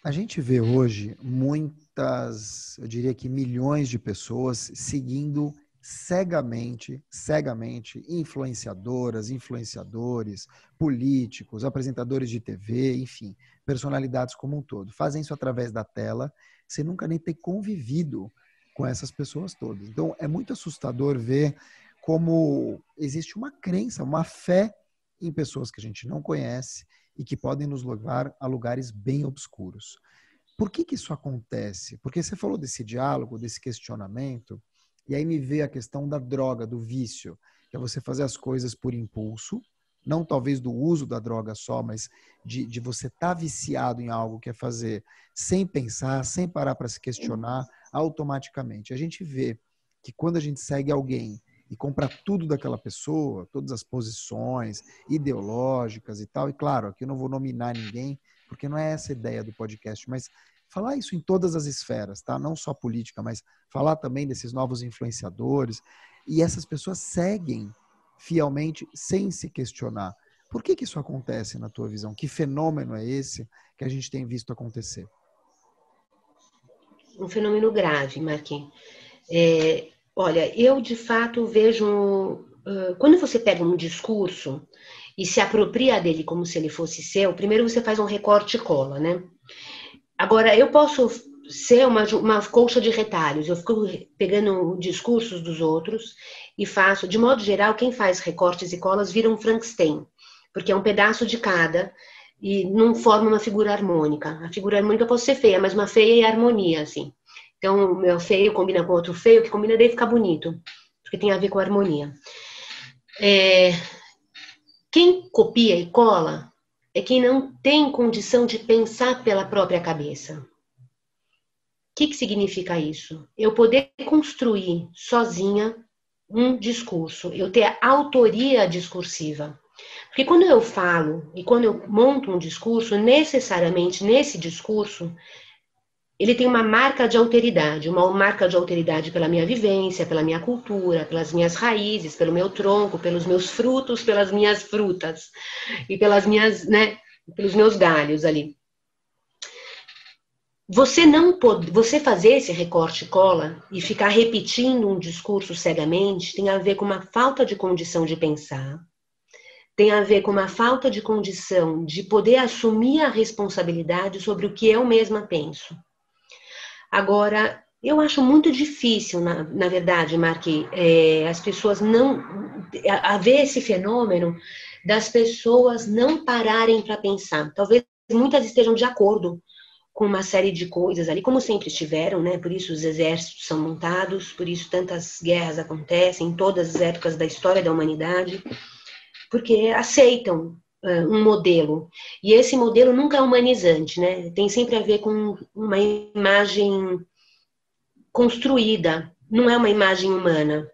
A gente vê hoje muitas, eu diria que milhões de pessoas seguindo cegamente, cegamente, influenciadoras, influenciadores, políticos, apresentadores de TV, enfim, personalidades como um todo. Fazem isso através da tela, sem nunca nem ter convivido com essas pessoas todas. Então, é muito assustador ver como existe uma crença, uma fé em pessoas que a gente não conhece e que podem nos levar a lugares bem obscuros. Por que, que isso acontece? Porque você falou desse diálogo, desse questionamento, e aí me vê a questão da droga, do vício, que é você fazer as coisas por impulso, não talvez do uso da droga só, mas de, de você estar tá viciado em algo que é fazer sem pensar, sem parar para se questionar, automaticamente. A gente vê que quando a gente segue alguém e compra tudo daquela pessoa, todas as posições ideológicas e tal, e claro, aqui eu não vou nominar ninguém, porque não é essa a ideia do podcast, mas falar isso em todas as esferas, tá? Não só política, mas falar também desses novos influenciadores. E essas pessoas seguem fielmente sem se questionar. Por que, que isso acontece na tua visão? Que fenômeno é esse que a gente tem visto acontecer?
Um fenômeno grave, Marquinhos. É, olha, eu de fato vejo. Quando você pega um discurso e se apropria dele como se ele fosse seu, primeiro você faz um recorte e cola, né? Agora, eu posso ser uma, uma colcha de retalhos, eu fico pegando discursos dos outros e faço, de modo geral, quem faz recortes e colas vira um Frankenstein, porque é um pedaço de cada e não forma uma figura harmônica. A figura harmônica pode ser feia, mas uma feia é harmonia, assim. Então, o meu feio combina com outro feio, que combina daí fica bonito, porque tem a ver com a harmonia. É... Quem copia e cola é quem não tem condição de pensar pela própria cabeça. O que, que significa isso? Eu poder construir sozinha um discurso, eu ter autoria discursiva. Porque quando eu falo e quando eu monto um discurso, necessariamente nesse discurso, ele tem uma marca de alteridade, uma marca de alteridade pela minha vivência, pela minha cultura, pelas minhas raízes, pelo meu tronco, pelos meus frutos, pelas minhas frutas e pelas minhas, né, pelos meus galhos ali. Você não pode, você fazer esse recorte cola e ficar repetindo um discurso cegamente tem a ver com uma falta de condição de pensar, tem a ver com uma falta de condição de poder assumir a responsabilidade sobre o que eu mesma penso. Agora, eu acho muito difícil, na, na verdade, Marque, é, as pessoas não. haver esse fenômeno das pessoas não pararem para pensar. Talvez muitas estejam de acordo com uma série de coisas ali, como sempre estiveram, né? Por isso os exércitos são montados, por isso tantas guerras acontecem em todas as épocas da história da humanidade porque aceitam um modelo. E esse modelo nunca é humanizante, né? Tem sempre a ver com uma imagem construída, não é uma imagem humana.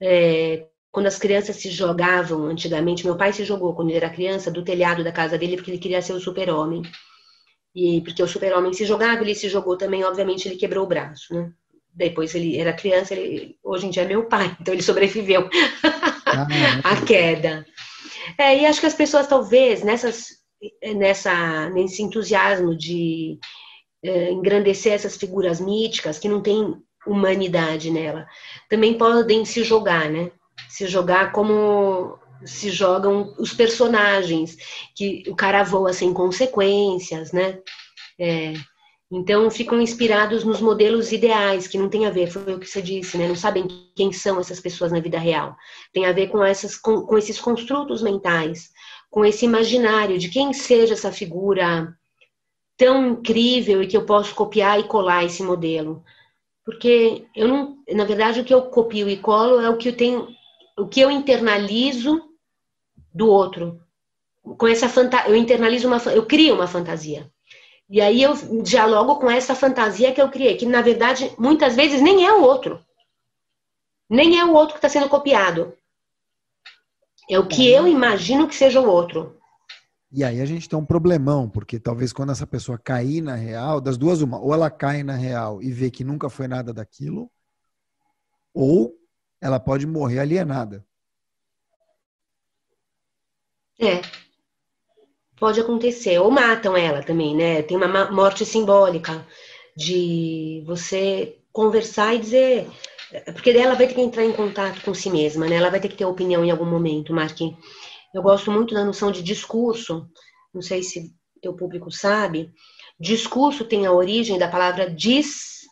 É, quando as crianças se jogavam antigamente, meu pai se jogou quando ele era criança do telhado da casa dele porque ele queria ser o super-homem. E porque o super-homem se jogava, ele se jogou também, obviamente ele quebrou o braço, né? Depois ele era criança, ele, hoje em dia é meu pai, (laughs) então ele sobreviveu ah, (laughs) à queda. É, e acho que as pessoas talvez nessas, nessa, nesse entusiasmo de é, engrandecer essas figuras míticas que não tem humanidade nela, também podem se jogar, né? Se jogar como se jogam os personagens, que o cara voa sem consequências, né? É, então, ficam inspirados nos modelos ideais, que não tem a ver, foi o que você disse, né? Não sabem quem são essas pessoas na vida real. Tem a ver com, essas, com, com esses construtos mentais, com esse imaginário de quem seja essa figura tão incrível e que eu posso copiar e colar esse modelo. Porque eu não, na verdade, o que eu copio e colo é o que eu tenho, o que eu internalizo do outro. Com essa eu internalizo uma, eu crio uma fantasia. E aí eu dialogo com essa fantasia que eu criei, que na verdade muitas vezes nem é o outro. Nem é o outro que está sendo copiado. É o que eu imagino que seja o outro.
E aí a gente tem um problemão, porque talvez quando essa pessoa cair na real, das duas uma, ou ela cai na real e vê que nunca foi nada daquilo, ou ela pode morrer alienada.
É pode acontecer. Ou matam ela também, né? Tem uma morte simbólica de você conversar e dizer. Porque ela vai ter que entrar em contato com si mesma, né? Ela vai ter que ter opinião em algum momento, Marquinhos. Eu gosto muito da noção de discurso. Não sei se teu público sabe. Discurso tem a origem da palavra discurso.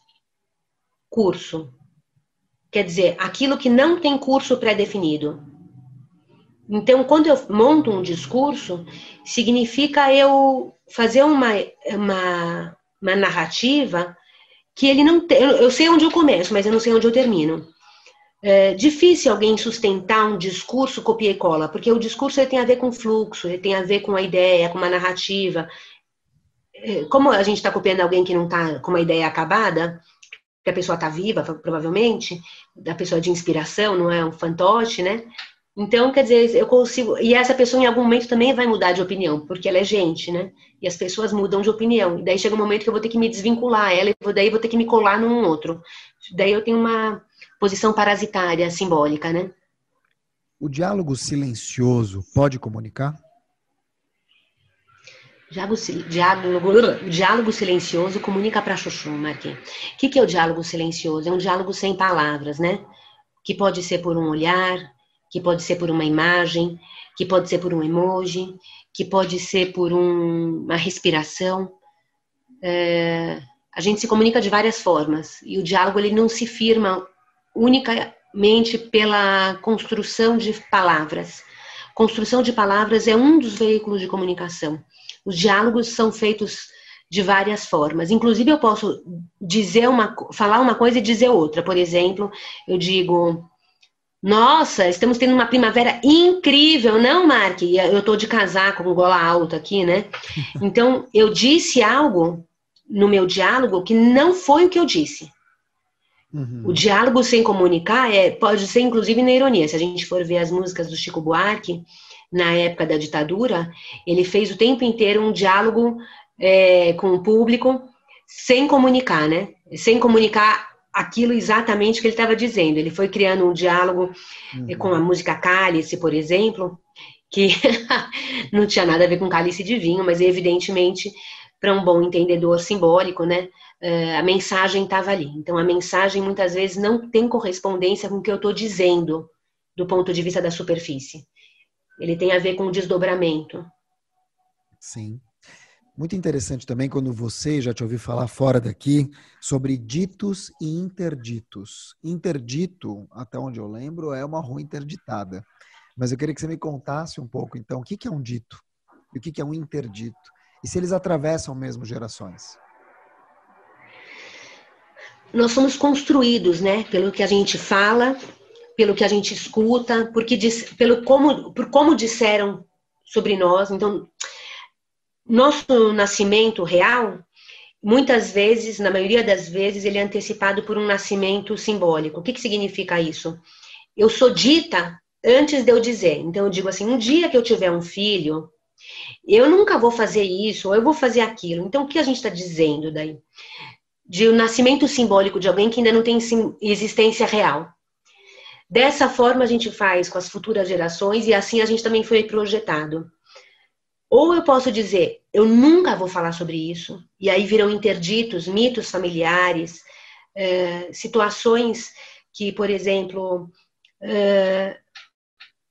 Quer dizer, aquilo que não tem curso pré-definido. Então, quando eu monto um discurso, significa eu fazer uma, uma, uma narrativa que ele não tem. Eu sei onde eu começo, mas eu não sei onde eu termino. É difícil alguém sustentar um discurso copia e cola, porque o discurso tem a ver com fluxo, ele tem a ver com a ideia, com uma narrativa. É, como a gente está copiando alguém que não está com uma ideia acabada, que a pessoa está viva, provavelmente, da pessoa de inspiração, não é um fantoche, né? Então, quer dizer, eu consigo. E essa pessoa em algum momento também vai mudar de opinião, porque ela é gente, né? E as pessoas mudam de opinião. E daí chega um momento que eu vou ter que me desvincular ela, e daí vou ter que me colar num outro. Daí eu tenho uma posição parasitária, simbólica, né?
O diálogo silencioso pode comunicar?
Diálogo, diálogo, diálogo silencioso comunica para Chuchu, Marquinhos. O que, que é o diálogo silencioso? É um diálogo sem palavras, né? Que pode ser por um olhar, que pode ser por uma imagem, que pode ser por um emoji, que pode ser por um, uma respiração. É, a gente se comunica de várias formas e o diálogo ele não se firma unicamente pela construção de palavras. Construção de palavras é um dos veículos de comunicação. Os diálogos são feitos de várias formas. Inclusive, eu posso dizer uma, falar uma coisa e dizer outra. Por exemplo, eu digo: Nossa, estamos tendo uma primavera incrível, não, Mark? Eu estou de casaco com gola alta aqui, né? (laughs) Então, eu disse algo no meu diálogo que não foi o que eu disse. Uhum. O diálogo sem comunicar é, pode ser inclusive na ironia. Se a gente for ver as músicas do Chico Buarque, na época da ditadura, ele fez o tempo inteiro um diálogo é, com o público sem comunicar, né? Sem comunicar aquilo exatamente que ele estava dizendo. Ele foi criando um diálogo uhum. com a música Cálice, por exemplo, que (laughs) não tinha nada a ver com cálice de vinho, mas evidentemente, para um bom entendedor simbólico, né? É, a mensagem estava ali. Então, a mensagem muitas vezes não tem correspondência com o que eu estou dizendo do ponto de vista da superfície. Ele tem a ver com o desdobramento.
Sim. Muito interessante também quando você já te ouviu falar fora daqui sobre ditos e interditos. Interdito, até onde eu lembro, é uma rua interditada. Mas eu queria que você me contasse um pouco, então, o que é um dito e o que é um interdito? E se eles atravessam mesmo gerações?
Nós somos construídos, né, pelo que a gente fala pelo que a gente escuta, porque pelo como, por como disseram sobre nós. Então, nosso nascimento real, muitas vezes, na maioria das vezes, ele é antecipado por um nascimento simbólico. O que, que significa isso? Eu sou dita antes de eu dizer. Então, eu digo assim: um dia que eu tiver um filho, eu nunca vou fazer isso, ou eu vou fazer aquilo. Então, o que a gente está dizendo daí? De um nascimento simbólico de alguém que ainda não tem existência real. Dessa forma a gente faz com as futuras gerações e assim a gente também foi projetado. Ou eu posso dizer, eu nunca vou falar sobre isso, e aí viram interditos, mitos familiares, é, situações que, por exemplo, é,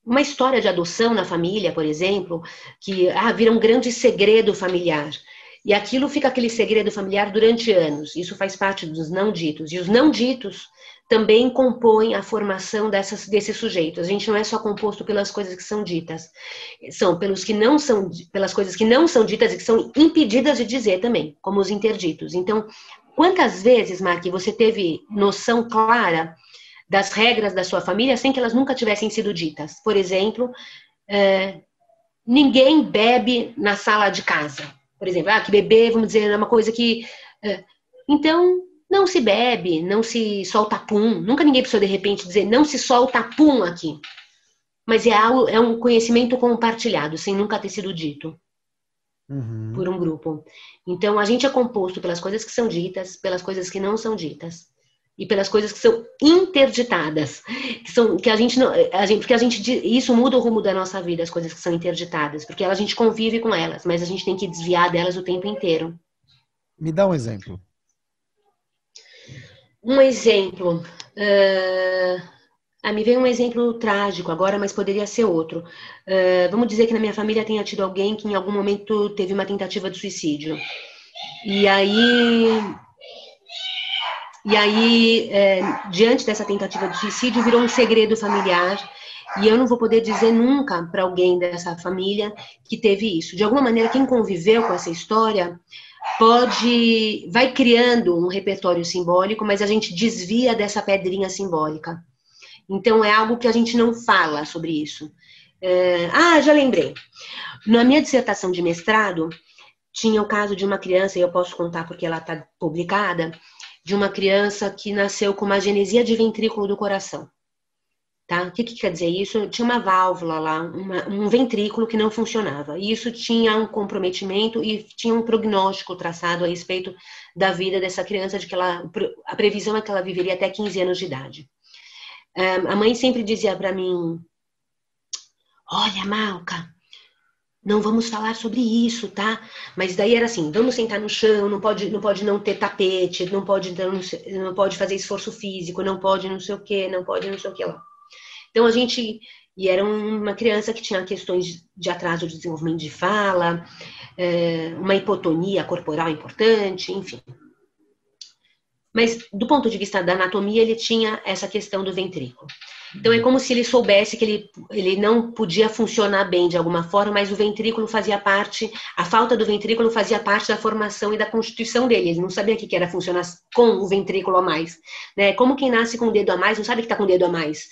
uma história de adoção na família, por exemplo, que ah, vira um grande segredo familiar. E aquilo fica aquele segredo familiar durante anos. Isso faz parte dos não ditos. E os não ditos também compõem a formação dessas, desses sujeitos. A gente não é só composto pelas coisas que são ditas, são pelos que não são, pelas coisas que não são ditas e que são impedidas de dizer também, como os interditos. Então, quantas vezes, Mark, você teve noção clara das regras da sua família sem que elas nunca tivessem sido ditas? Por exemplo, é, ninguém bebe na sala de casa. Por exemplo, ah, que beber, vamos dizer, é uma coisa que. É, então, não se bebe, não se solta pum. Nunca ninguém precisou de repente dizer não se solta pum aqui. Mas é, algo, é um conhecimento compartilhado, sem nunca ter sido dito uhum. por um grupo. Então a gente é composto pelas coisas que são ditas, pelas coisas que não são ditas e pelas coisas que são interditadas, que são que a gente não, a gente, porque a gente isso muda o rumo da nossa vida, as coisas que são interditadas, porque a gente convive com elas, mas a gente tem que desviar delas o tempo inteiro.
Me dá um exemplo.
Um exemplo. Uh, ah, me veio um exemplo trágico agora, mas poderia ser outro. Uh, vamos dizer que na minha família tenha tido alguém que em algum momento teve uma tentativa de suicídio. E aí. E aí, é, diante dessa tentativa de suicídio, virou um segredo familiar. E eu não vou poder dizer nunca para alguém dessa família que teve isso. De alguma maneira, quem conviveu com essa história pode vai criando um repertório simbólico, mas a gente desvia dessa pedrinha simbólica. Então é algo que a gente não fala sobre isso. É, ah, já lembrei. Na minha dissertação de mestrado tinha o caso de uma criança, e eu posso contar porque ela está publicada, de uma criança que nasceu com uma genesia de ventrículo do coração. Tá? O que, que, quer dizer isso? Tinha uma válvula lá, uma, um ventrículo que não funcionava. E isso tinha um comprometimento e tinha um prognóstico traçado a respeito da vida dessa criança, de que ela, a previsão é que ela viveria até 15 anos de idade. Um, a mãe sempre dizia para mim: Olha, Malca, não vamos falar sobre isso, tá? Mas daí era assim, vamos sentar no chão, não pode não, pode não ter tapete, não pode não, não pode fazer esforço físico, não pode não sei o que, não pode não sei o que lá. Então a gente e era uma criança que tinha questões de atraso de desenvolvimento de fala, é, uma hipotonia corporal importante, enfim. Mas do ponto de vista da anatomia, ele tinha essa questão do ventrículo. Então é como se ele soubesse que ele, ele não podia funcionar bem de alguma forma, mas o ventrículo fazia parte, a falta do ventrículo fazia parte da formação e da constituição dele. Ele não sabia o que era funcionar com o ventrículo a mais. Né? Como quem nasce com o dedo a mais não sabe que está com o dedo a mais.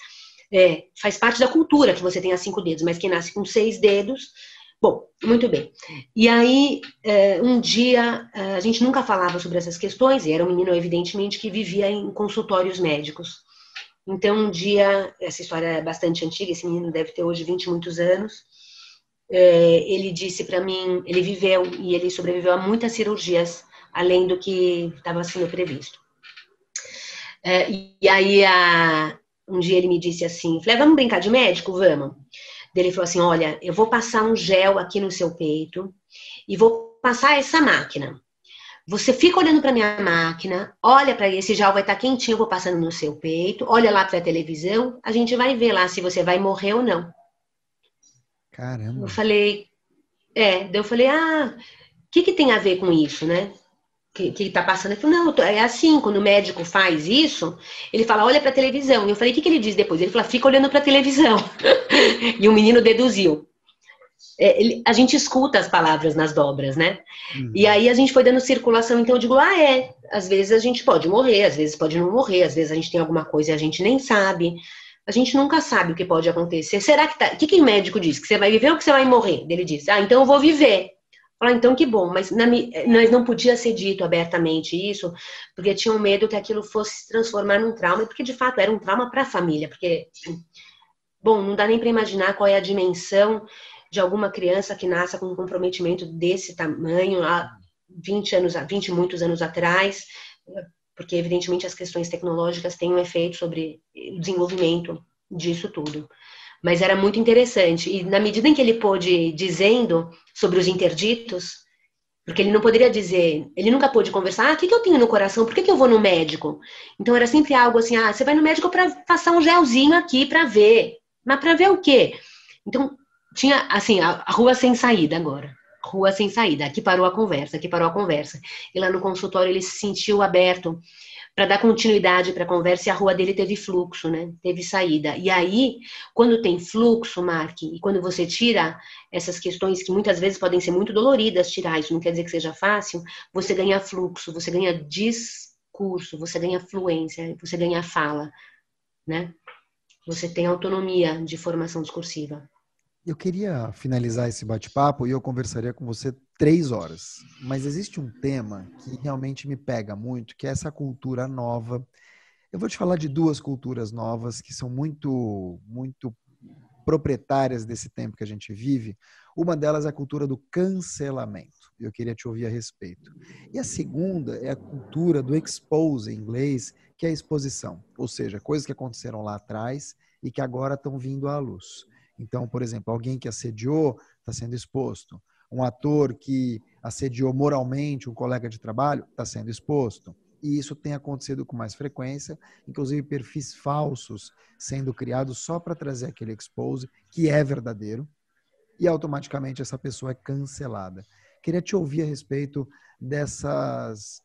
É, faz parte da cultura que você tenha cinco dedos, mas quem nasce com seis dedos. Bom, muito bem. E aí, é, um dia, é, a gente nunca falava sobre essas questões, e era um menino, evidentemente, que vivia em consultórios médicos. Então, um dia, essa história é bastante antiga, esse menino deve ter hoje 20 e muitos anos. É, ele disse para mim, ele viveu e ele sobreviveu a muitas cirurgias, além do que estava sendo previsto. e aí, um dia ele me disse assim, falei, vamos brincar de médico? Vamos. Ele falou assim, olha, eu vou passar um gel aqui no seu peito e vou passar essa máquina. Você fica olhando para minha máquina, olha para esse gel vai estar tá quentinho, eu vou passando no seu peito, olha lá para a televisão, a gente vai ver lá se você vai morrer ou não.
Caramba.
Eu falei, é, daí eu falei, ah, o que, que tem a ver com isso, né? que, que tá passando. Ele falou, não, é assim, quando o médico faz isso, ele fala, olha pra televisão. E eu falei, o que, que ele diz depois? Ele falou, fica olhando pra televisão. (laughs) e o menino deduziu. É, ele, a gente escuta as palavras nas dobras, né? Uhum. E aí a gente foi dando circulação, então eu digo, ah, é, às vezes a gente pode morrer, às vezes pode não morrer, às vezes a gente tem alguma coisa e a gente nem sabe. A gente nunca sabe o que pode acontecer. Será que tá. O que, que o médico diz? Que você vai viver ou que você vai morrer? Ele diz, ah, então eu vou viver. Falar, então que bom, mas na, nós não podia ser dito abertamente isso, porque tinham medo que aquilo fosse se transformar num trauma, porque de fato era um trauma para a família, porque, bom, não dá nem para imaginar qual é a dimensão de alguma criança que nasça com um comprometimento desse tamanho há 20 anos, 20 muitos anos atrás, porque evidentemente as questões tecnológicas têm um efeito sobre o desenvolvimento disso tudo mas era muito interessante. E na medida em que ele pôde dizendo sobre os interditos, porque ele não poderia dizer, ele nunca pôde conversar, ah, o que, que eu tenho no coração, por que, que eu vou no médico? Então era sempre algo assim, ah, você vai no médico para passar um gelzinho aqui para ver. Mas para ver o quê? Então tinha, assim, a, a rua sem saída agora. Rua sem saída. Aqui parou a conversa, aqui parou a conversa. E lá no consultório ele se sentiu aberto para dar continuidade para a conversa e a rua dele teve fluxo, né? Teve saída. E aí, quando tem fluxo, Mark, e quando você tira essas questões que muitas vezes podem ser muito doloridas tirar, isso não quer dizer que seja fácil, você ganha fluxo, você ganha discurso, você ganha fluência, você ganha fala, né? Você tem autonomia de formação discursiva.
Eu queria finalizar esse bate-papo e eu conversaria com você três horas. Mas existe um tema que realmente me pega muito, que é essa cultura nova. Eu vou te falar de duas culturas novas que são muito, muito proprietárias desse tempo que a gente vive. Uma delas é a cultura do cancelamento. Eu queria te ouvir a respeito. E a segunda é a cultura do expose em inglês, que é a exposição, ou seja, coisas que aconteceram lá atrás e que agora estão vindo à luz. Então, por exemplo, alguém que assediou está sendo exposto. Um ator que assediou moralmente um colega de trabalho está sendo exposto. E isso tem acontecido com mais frequência, inclusive perfis falsos sendo criados só para trazer aquele expose, que é verdadeiro, e automaticamente essa pessoa é cancelada. Queria te ouvir a respeito dessas,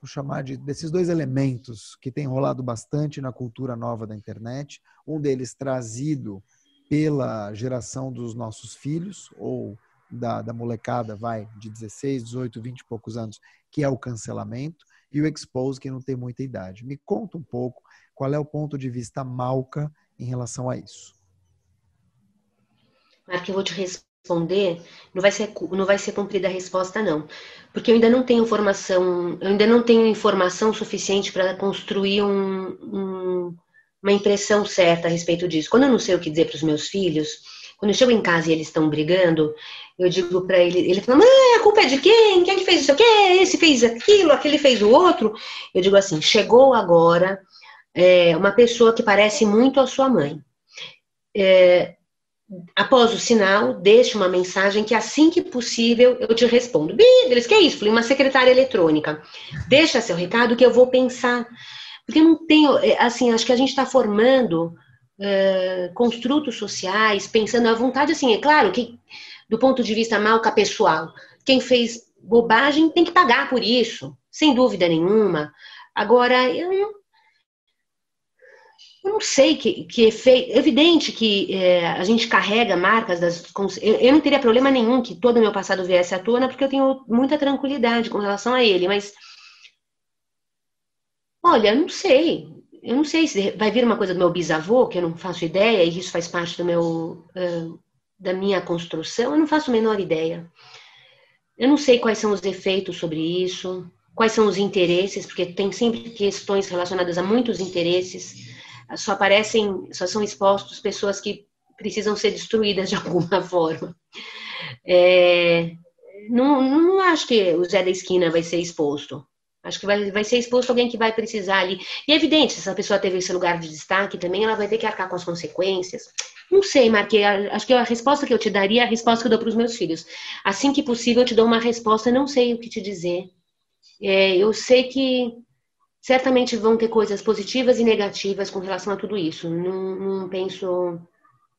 vou chamar de, desses dois elementos que têm rolado bastante na cultura nova da internet. Um deles trazido pela geração dos nossos filhos, ou da, da molecada, vai, de 16, 18, 20 e poucos anos, que é o cancelamento, e o expose, que não tem muita idade. Me conta um pouco qual é o ponto de vista Malca em relação a isso.
Marco, eu vou te responder, não vai ser não vai ser cumprida a resposta não, porque eu ainda não tenho formação, eu ainda não tenho informação suficiente para construir um, um, uma impressão certa a respeito disso. Quando eu não sei o que dizer para os meus filhos, quando eu chego em casa e eles estão brigando, eu digo para ele, ele fala, mãe, a culpa é de quem? Quem que fez isso aqui? Esse fez aquilo, aquele fez o outro. Eu digo assim, chegou agora é, uma pessoa que parece muito a sua mãe. É, após o sinal, deixe uma mensagem que assim que possível eu te respondo. Bi, eles que é isso? Falei, uma secretária eletrônica. Deixa seu recado que eu vou pensar. Porque não tenho, é, assim, acho que a gente está formando uh, construtos sociais, pensando à vontade, assim, é claro que do ponto de vista malca pessoal, quem fez bobagem tem que pagar por isso, sem dúvida nenhuma. Agora, eu não, eu não sei que, que efeito. É evidente que é, a gente carrega marcas das. Eu, eu, não teria problema nenhum que todo o meu passado viesse à tona, porque eu tenho muita tranquilidade com relação a ele, mas. Olha, não sei. Eu não sei se vai vir uma coisa do meu bisavô, que eu não faço ideia, e isso faz parte do meu, da minha construção, eu não faço a menor ideia. Eu não sei quais são os efeitos sobre isso, quais são os interesses, porque tem sempre questões relacionadas a muitos interesses só aparecem, só são expostos pessoas que precisam ser destruídas (laughs) de alguma forma. É, não, não acho que o Zé da Esquina vai ser exposto. Acho que vai, vai ser exposto alguém que vai precisar ali. E é evidente, se essa pessoa teve esse lugar de destaque também, ela vai ter que arcar com as consequências. Não sei, Marquei. Acho que a resposta que eu te daria é a resposta que eu dou para os meus filhos. Assim que possível, eu te dou uma resposta, não sei o que te dizer. É, eu sei que certamente vão ter coisas positivas e negativas com relação a tudo isso. Não, não penso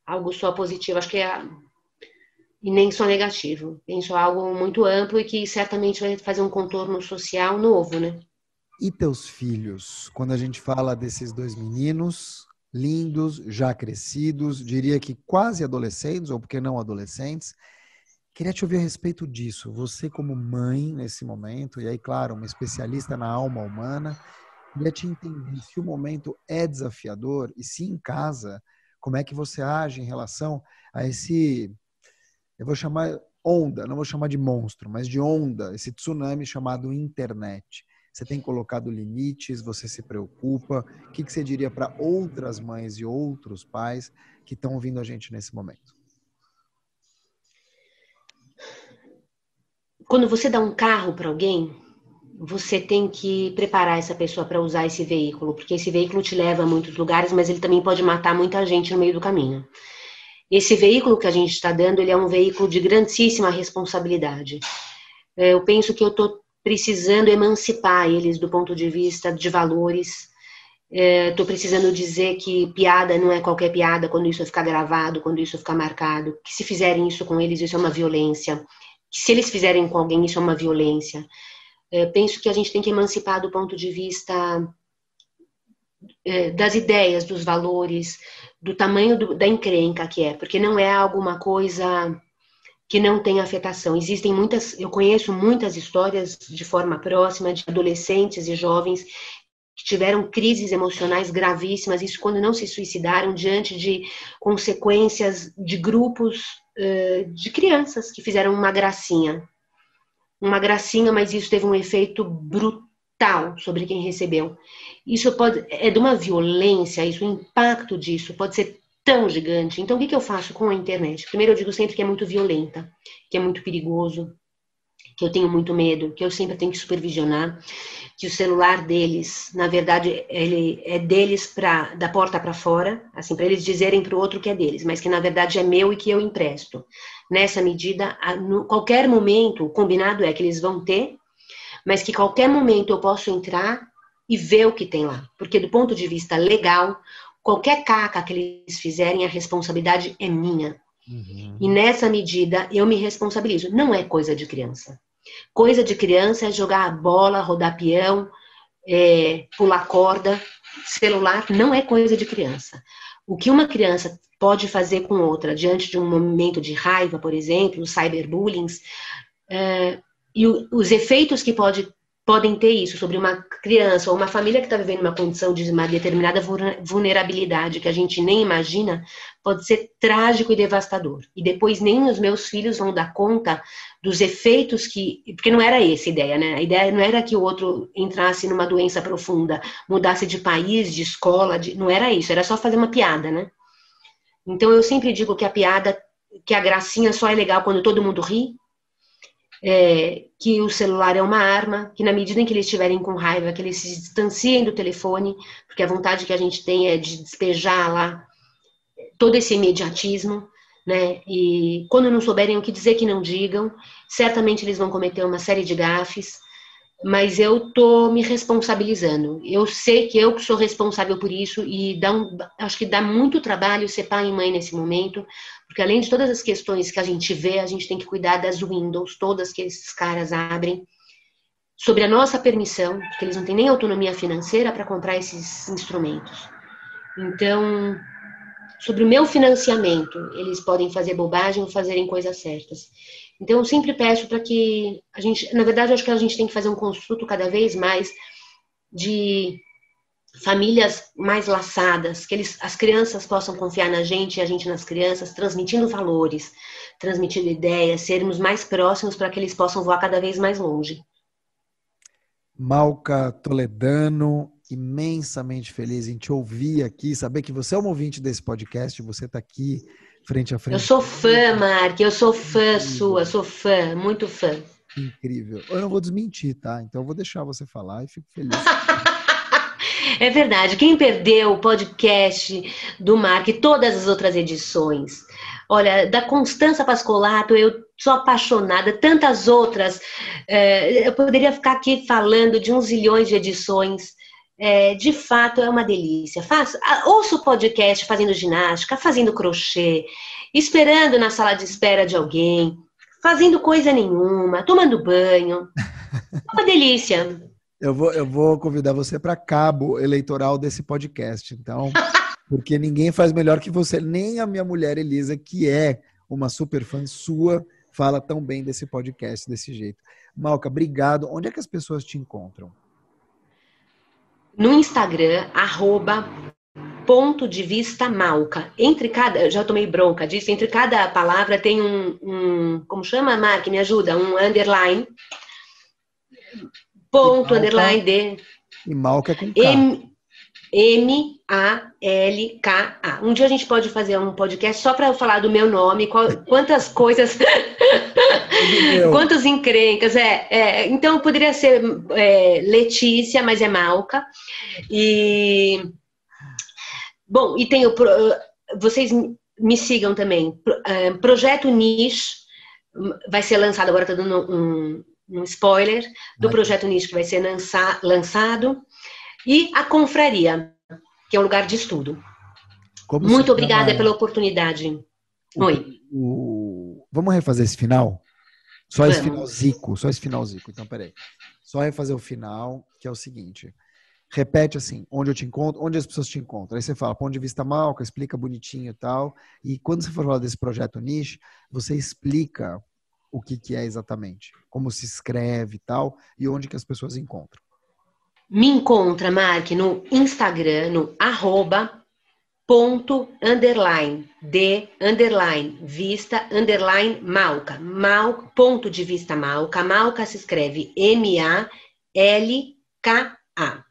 algo só positivo, acho que é e nem só negativo. Penso algo muito amplo e que certamente vai fazer um contorno social novo, né?
E teus filhos? Quando a gente fala desses dois meninos lindos, já crescidos, diria que quase adolescentes, ou porque não adolescentes, queria te ouvir a respeito disso. Você como mãe nesse momento, e aí, claro, uma especialista na alma humana, queria te entender se o momento é desafiador e se em casa, como é que você age em relação a esse, eu vou chamar onda, não vou chamar de monstro, mas de onda, esse tsunami chamado internet. Você tem colocado limites, você se preocupa. O que, que você diria para outras mães e outros pais que estão ouvindo a gente nesse momento?
Quando você dá um carro para alguém, você tem que preparar essa pessoa para usar esse veículo, porque esse veículo te leva a muitos lugares, mas ele também pode matar muita gente no meio do caminho. Esse veículo que a gente está dando, ele é um veículo de grandíssima responsabilidade. É, eu penso que eu estou precisando emancipar eles do ponto de vista de valores. Estou é, precisando dizer que piada não é qualquer piada quando isso ficar gravado, quando isso ficar marcado. Que se fizerem isso com eles, isso é uma violência. Que se eles fizerem com alguém, isso é uma violência é, penso que a gente tem que emancipar do ponto de vista das ideias, dos valores, do tamanho do, da encrenca que é, porque não é alguma coisa que não tem afetação. Existem muitas, eu conheço muitas histórias de forma próxima de adolescentes e jovens que tiveram crises emocionais gravíssimas, isso quando não se suicidaram diante de consequências de grupos uh, de crianças que fizeram uma gracinha uma gracinha, mas isso teve um efeito brutal sobre quem recebeu. Isso pode é de uma violência, isso o impacto disso pode ser tão gigante. Então, o que, que eu faço com a internet? Primeiro, eu digo sempre que é muito violenta, que é muito perigoso, que eu tenho muito medo, que eu sempre tenho que supervisionar, que o celular deles, na verdade, ele é deles para da porta para fora, assim, para eles dizerem para o outro que é deles, mas que na verdade é meu e que eu empresto. Nessa medida, a no, qualquer momento, o combinado é que eles vão ter, mas que qualquer momento eu posso entrar e ver o que tem lá, porque do ponto de vista legal, qualquer caca que eles fizerem, a responsabilidade é minha. Uhum. E nessa medida eu me responsabilizo. Não é coisa de criança. Coisa de criança é jogar bola, rodar peão, é, pular corda. Celular não é coisa de criança. O que uma criança pode fazer com outra diante de um momento de raiva, por exemplo, cyberbullying, é, e os efeitos que pode podem ter isso sobre uma criança ou uma família que está vivendo uma condição de uma determinada vulnerabilidade que a gente nem imagina, pode ser trágico e devastador. E depois nem os meus filhos vão dar conta dos efeitos que. Porque não era essa a ideia, né? A ideia não era que o outro entrasse numa doença profunda, mudasse de país, de escola, de... não era isso, era só fazer uma piada, né? Então eu sempre digo que a piada, que a gracinha só é legal quando todo mundo ri, é, que o celular é uma arma, que na medida em que eles estiverem com raiva, que eles se distanciem do telefone, porque a vontade que a gente tem é de despejar lá todo esse imediatismo. né? E quando não souberem o que dizer, que não digam. Certamente eles vão cometer uma série de gafes, mas eu tô me responsabilizando. Eu sei que eu sou responsável por isso e dá um, acho que dá muito trabalho ser pai e mãe nesse momento, porque além de todas as questões que a gente vê, a gente tem que cuidar das windows todas que esses caras abrem sobre a nossa permissão, porque eles não têm nem autonomia financeira para comprar esses instrumentos. Então, sobre o meu financiamento, eles podem fazer bobagem ou fazerem coisas certas. Então, eu sempre peço para que a gente, na verdade, acho que a gente tem que fazer um construto cada vez mais de famílias mais laçadas, que eles, as crianças possam confiar na gente e a gente nas crianças, transmitindo valores, transmitindo ideias, sermos mais próximos para que eles possam voar cada vez mais longe.
Malca Toledano, imensamente feliz em te ouvir aqui, saber que você é um ouvinte desse podcast, você está aqui frente a frente.
Eu sou fã, Mark, eu sou fã Incrível. sua, sou fã, muito fã.
Incrível. Eu não vou desmentir, tá? Então eu vou deixar você falar e fico feliz. (laughs)
é verdade. Quem perdeu o podcast do Mark e todas as outras edições, olha, da Constança Pascolato, eu sou apaixonada, tantas outras. É, eu poderia ficar aqui falando de uns zilhões de edições é, de fato é uma delícia. Faço, ouço o podcast fazendo ginástica, fazendo crochê, esperando na sala de espera de alguém, fazendo coisa nenhuma, tomando banho. É uma delícia.
Eu vou, eu vou convidar você para cabo eleitoral desse podcast, então, (laughs) porque ninguém faz melhor que você, nem a minha mulher Elisa, que é uma super fã sua, fala tão bem desse podcast desse jeito. Malca, obrigado. Onde é que as pessoas te encontram?
No Instagram, arroba ponto de vista malca. Entre cada, já tomei bronca disso, entre cada palavra tem um, um como chama, Mark, me ajuda, um underline, ponto, malca, underline de...
E malca com
K. M, M-A-L-K-A. Um dia a gente pode fazer um podcast só para eu falar do meu nome, qual, quantas coisas, (laughs) quantas encrencas. É, é, então poderia ser é, Letícia, mas é Malca. E bom, e tem o vocês me sigam também. É, projeto Niche vai ser lançado agora, estou dando um, um spoiler do projeto Niche que vai ser lança, lançado e a confraria, que é um lugar de estudo. Como Muito obrigada trabalha? pela oportunidade.
Oi. O... Vamos refazer esse final? Só Vamos. esse final zico, só esse final zico. Então, peraí. Só refazer o final, que é o seguinte. Repete assim, onde eu te encontro, onde as pessoas te encontram. Aí você fala, ponto de vista malca, explica bonitinho e tal. E quando você for falar desse projeto Niche, você explica o que, que é exatamente, como se escreve e tal, e onde que as pessoas encontram.
Me encontra, Mark, no Instagram, no arroba ponto underline de underline vista underline malca. Mal ponto de vista malca. Malca se escreve M A L K A.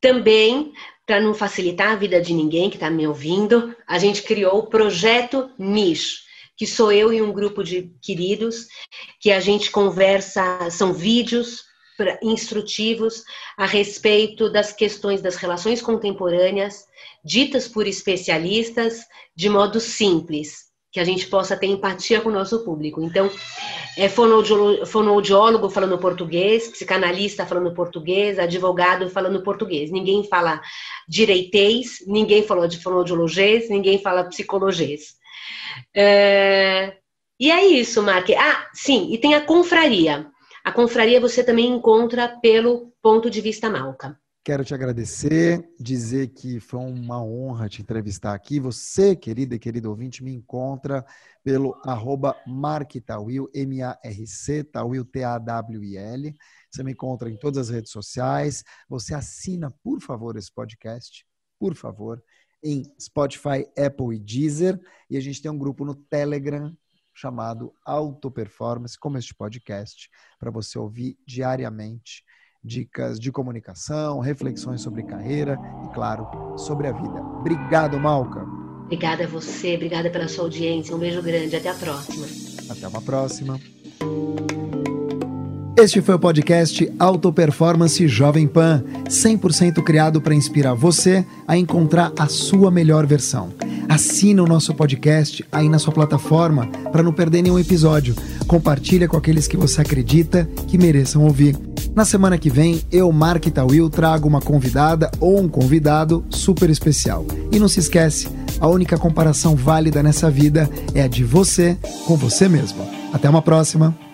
Também para não facilitar a vida de ninguém que está me ouvindo a gente criou o projeto Niche que sou eu e um grupo de queridos que a gente conversa são vídeos instrutivos a respeito das questões das relações contemporâneas, ditas por especialistas de modo simples, que a gente possa ter empatia com o nosso público. Então, é fonoaudiólogo falando português, psicanalista falando português, advogado falando português. Ninguém fala direitês, ninguém falou de fonoaudiologês, ninguém fala psicologês. É... E é isso, Mark. Ah, sim, e tem a confraria. A confraria você também encontra pelo ponto de vista Malca.
Quero te agradecer, dizer que foi uma honra te entrevistar aqui. Você, querida e querido ouvinte, me encontra pelo arroba marktawil, M-A-R-C, Tawil, T-A-W-I-L. Você me encontra em todas as redes sociais. Você assina, por favor, esse podcast, por favor, em Spotify, Apple e Deezer. E a gente tem um grupo no Telegram chamado Auto Performance, como este podcast, para você ouvir diariamente dicas de comunicação, reflexões sobre carreira e, claro, sobre a vida. Obrigado, Malca.
Obrigada a você, obrigada pela sua audiência. Um beijo grande, até a próxima.
Até uma próxima. Este foi o podcast Auto Performance Jovem Pan, 100% criado para inspirar você a encontrar a sua melhor versão. Assina o nosso podcast aí na sua plataforma para não perder nenhum episódio. Compartilha com aqueles que você acredita que mereçam ouvir. Na semana que vem, eu, Mark Tawil, trago uma convidada ou um convidado super especial. E não se esquece, a única comparação válida nessa vida é a de você com você mesmo. Até uma próxima!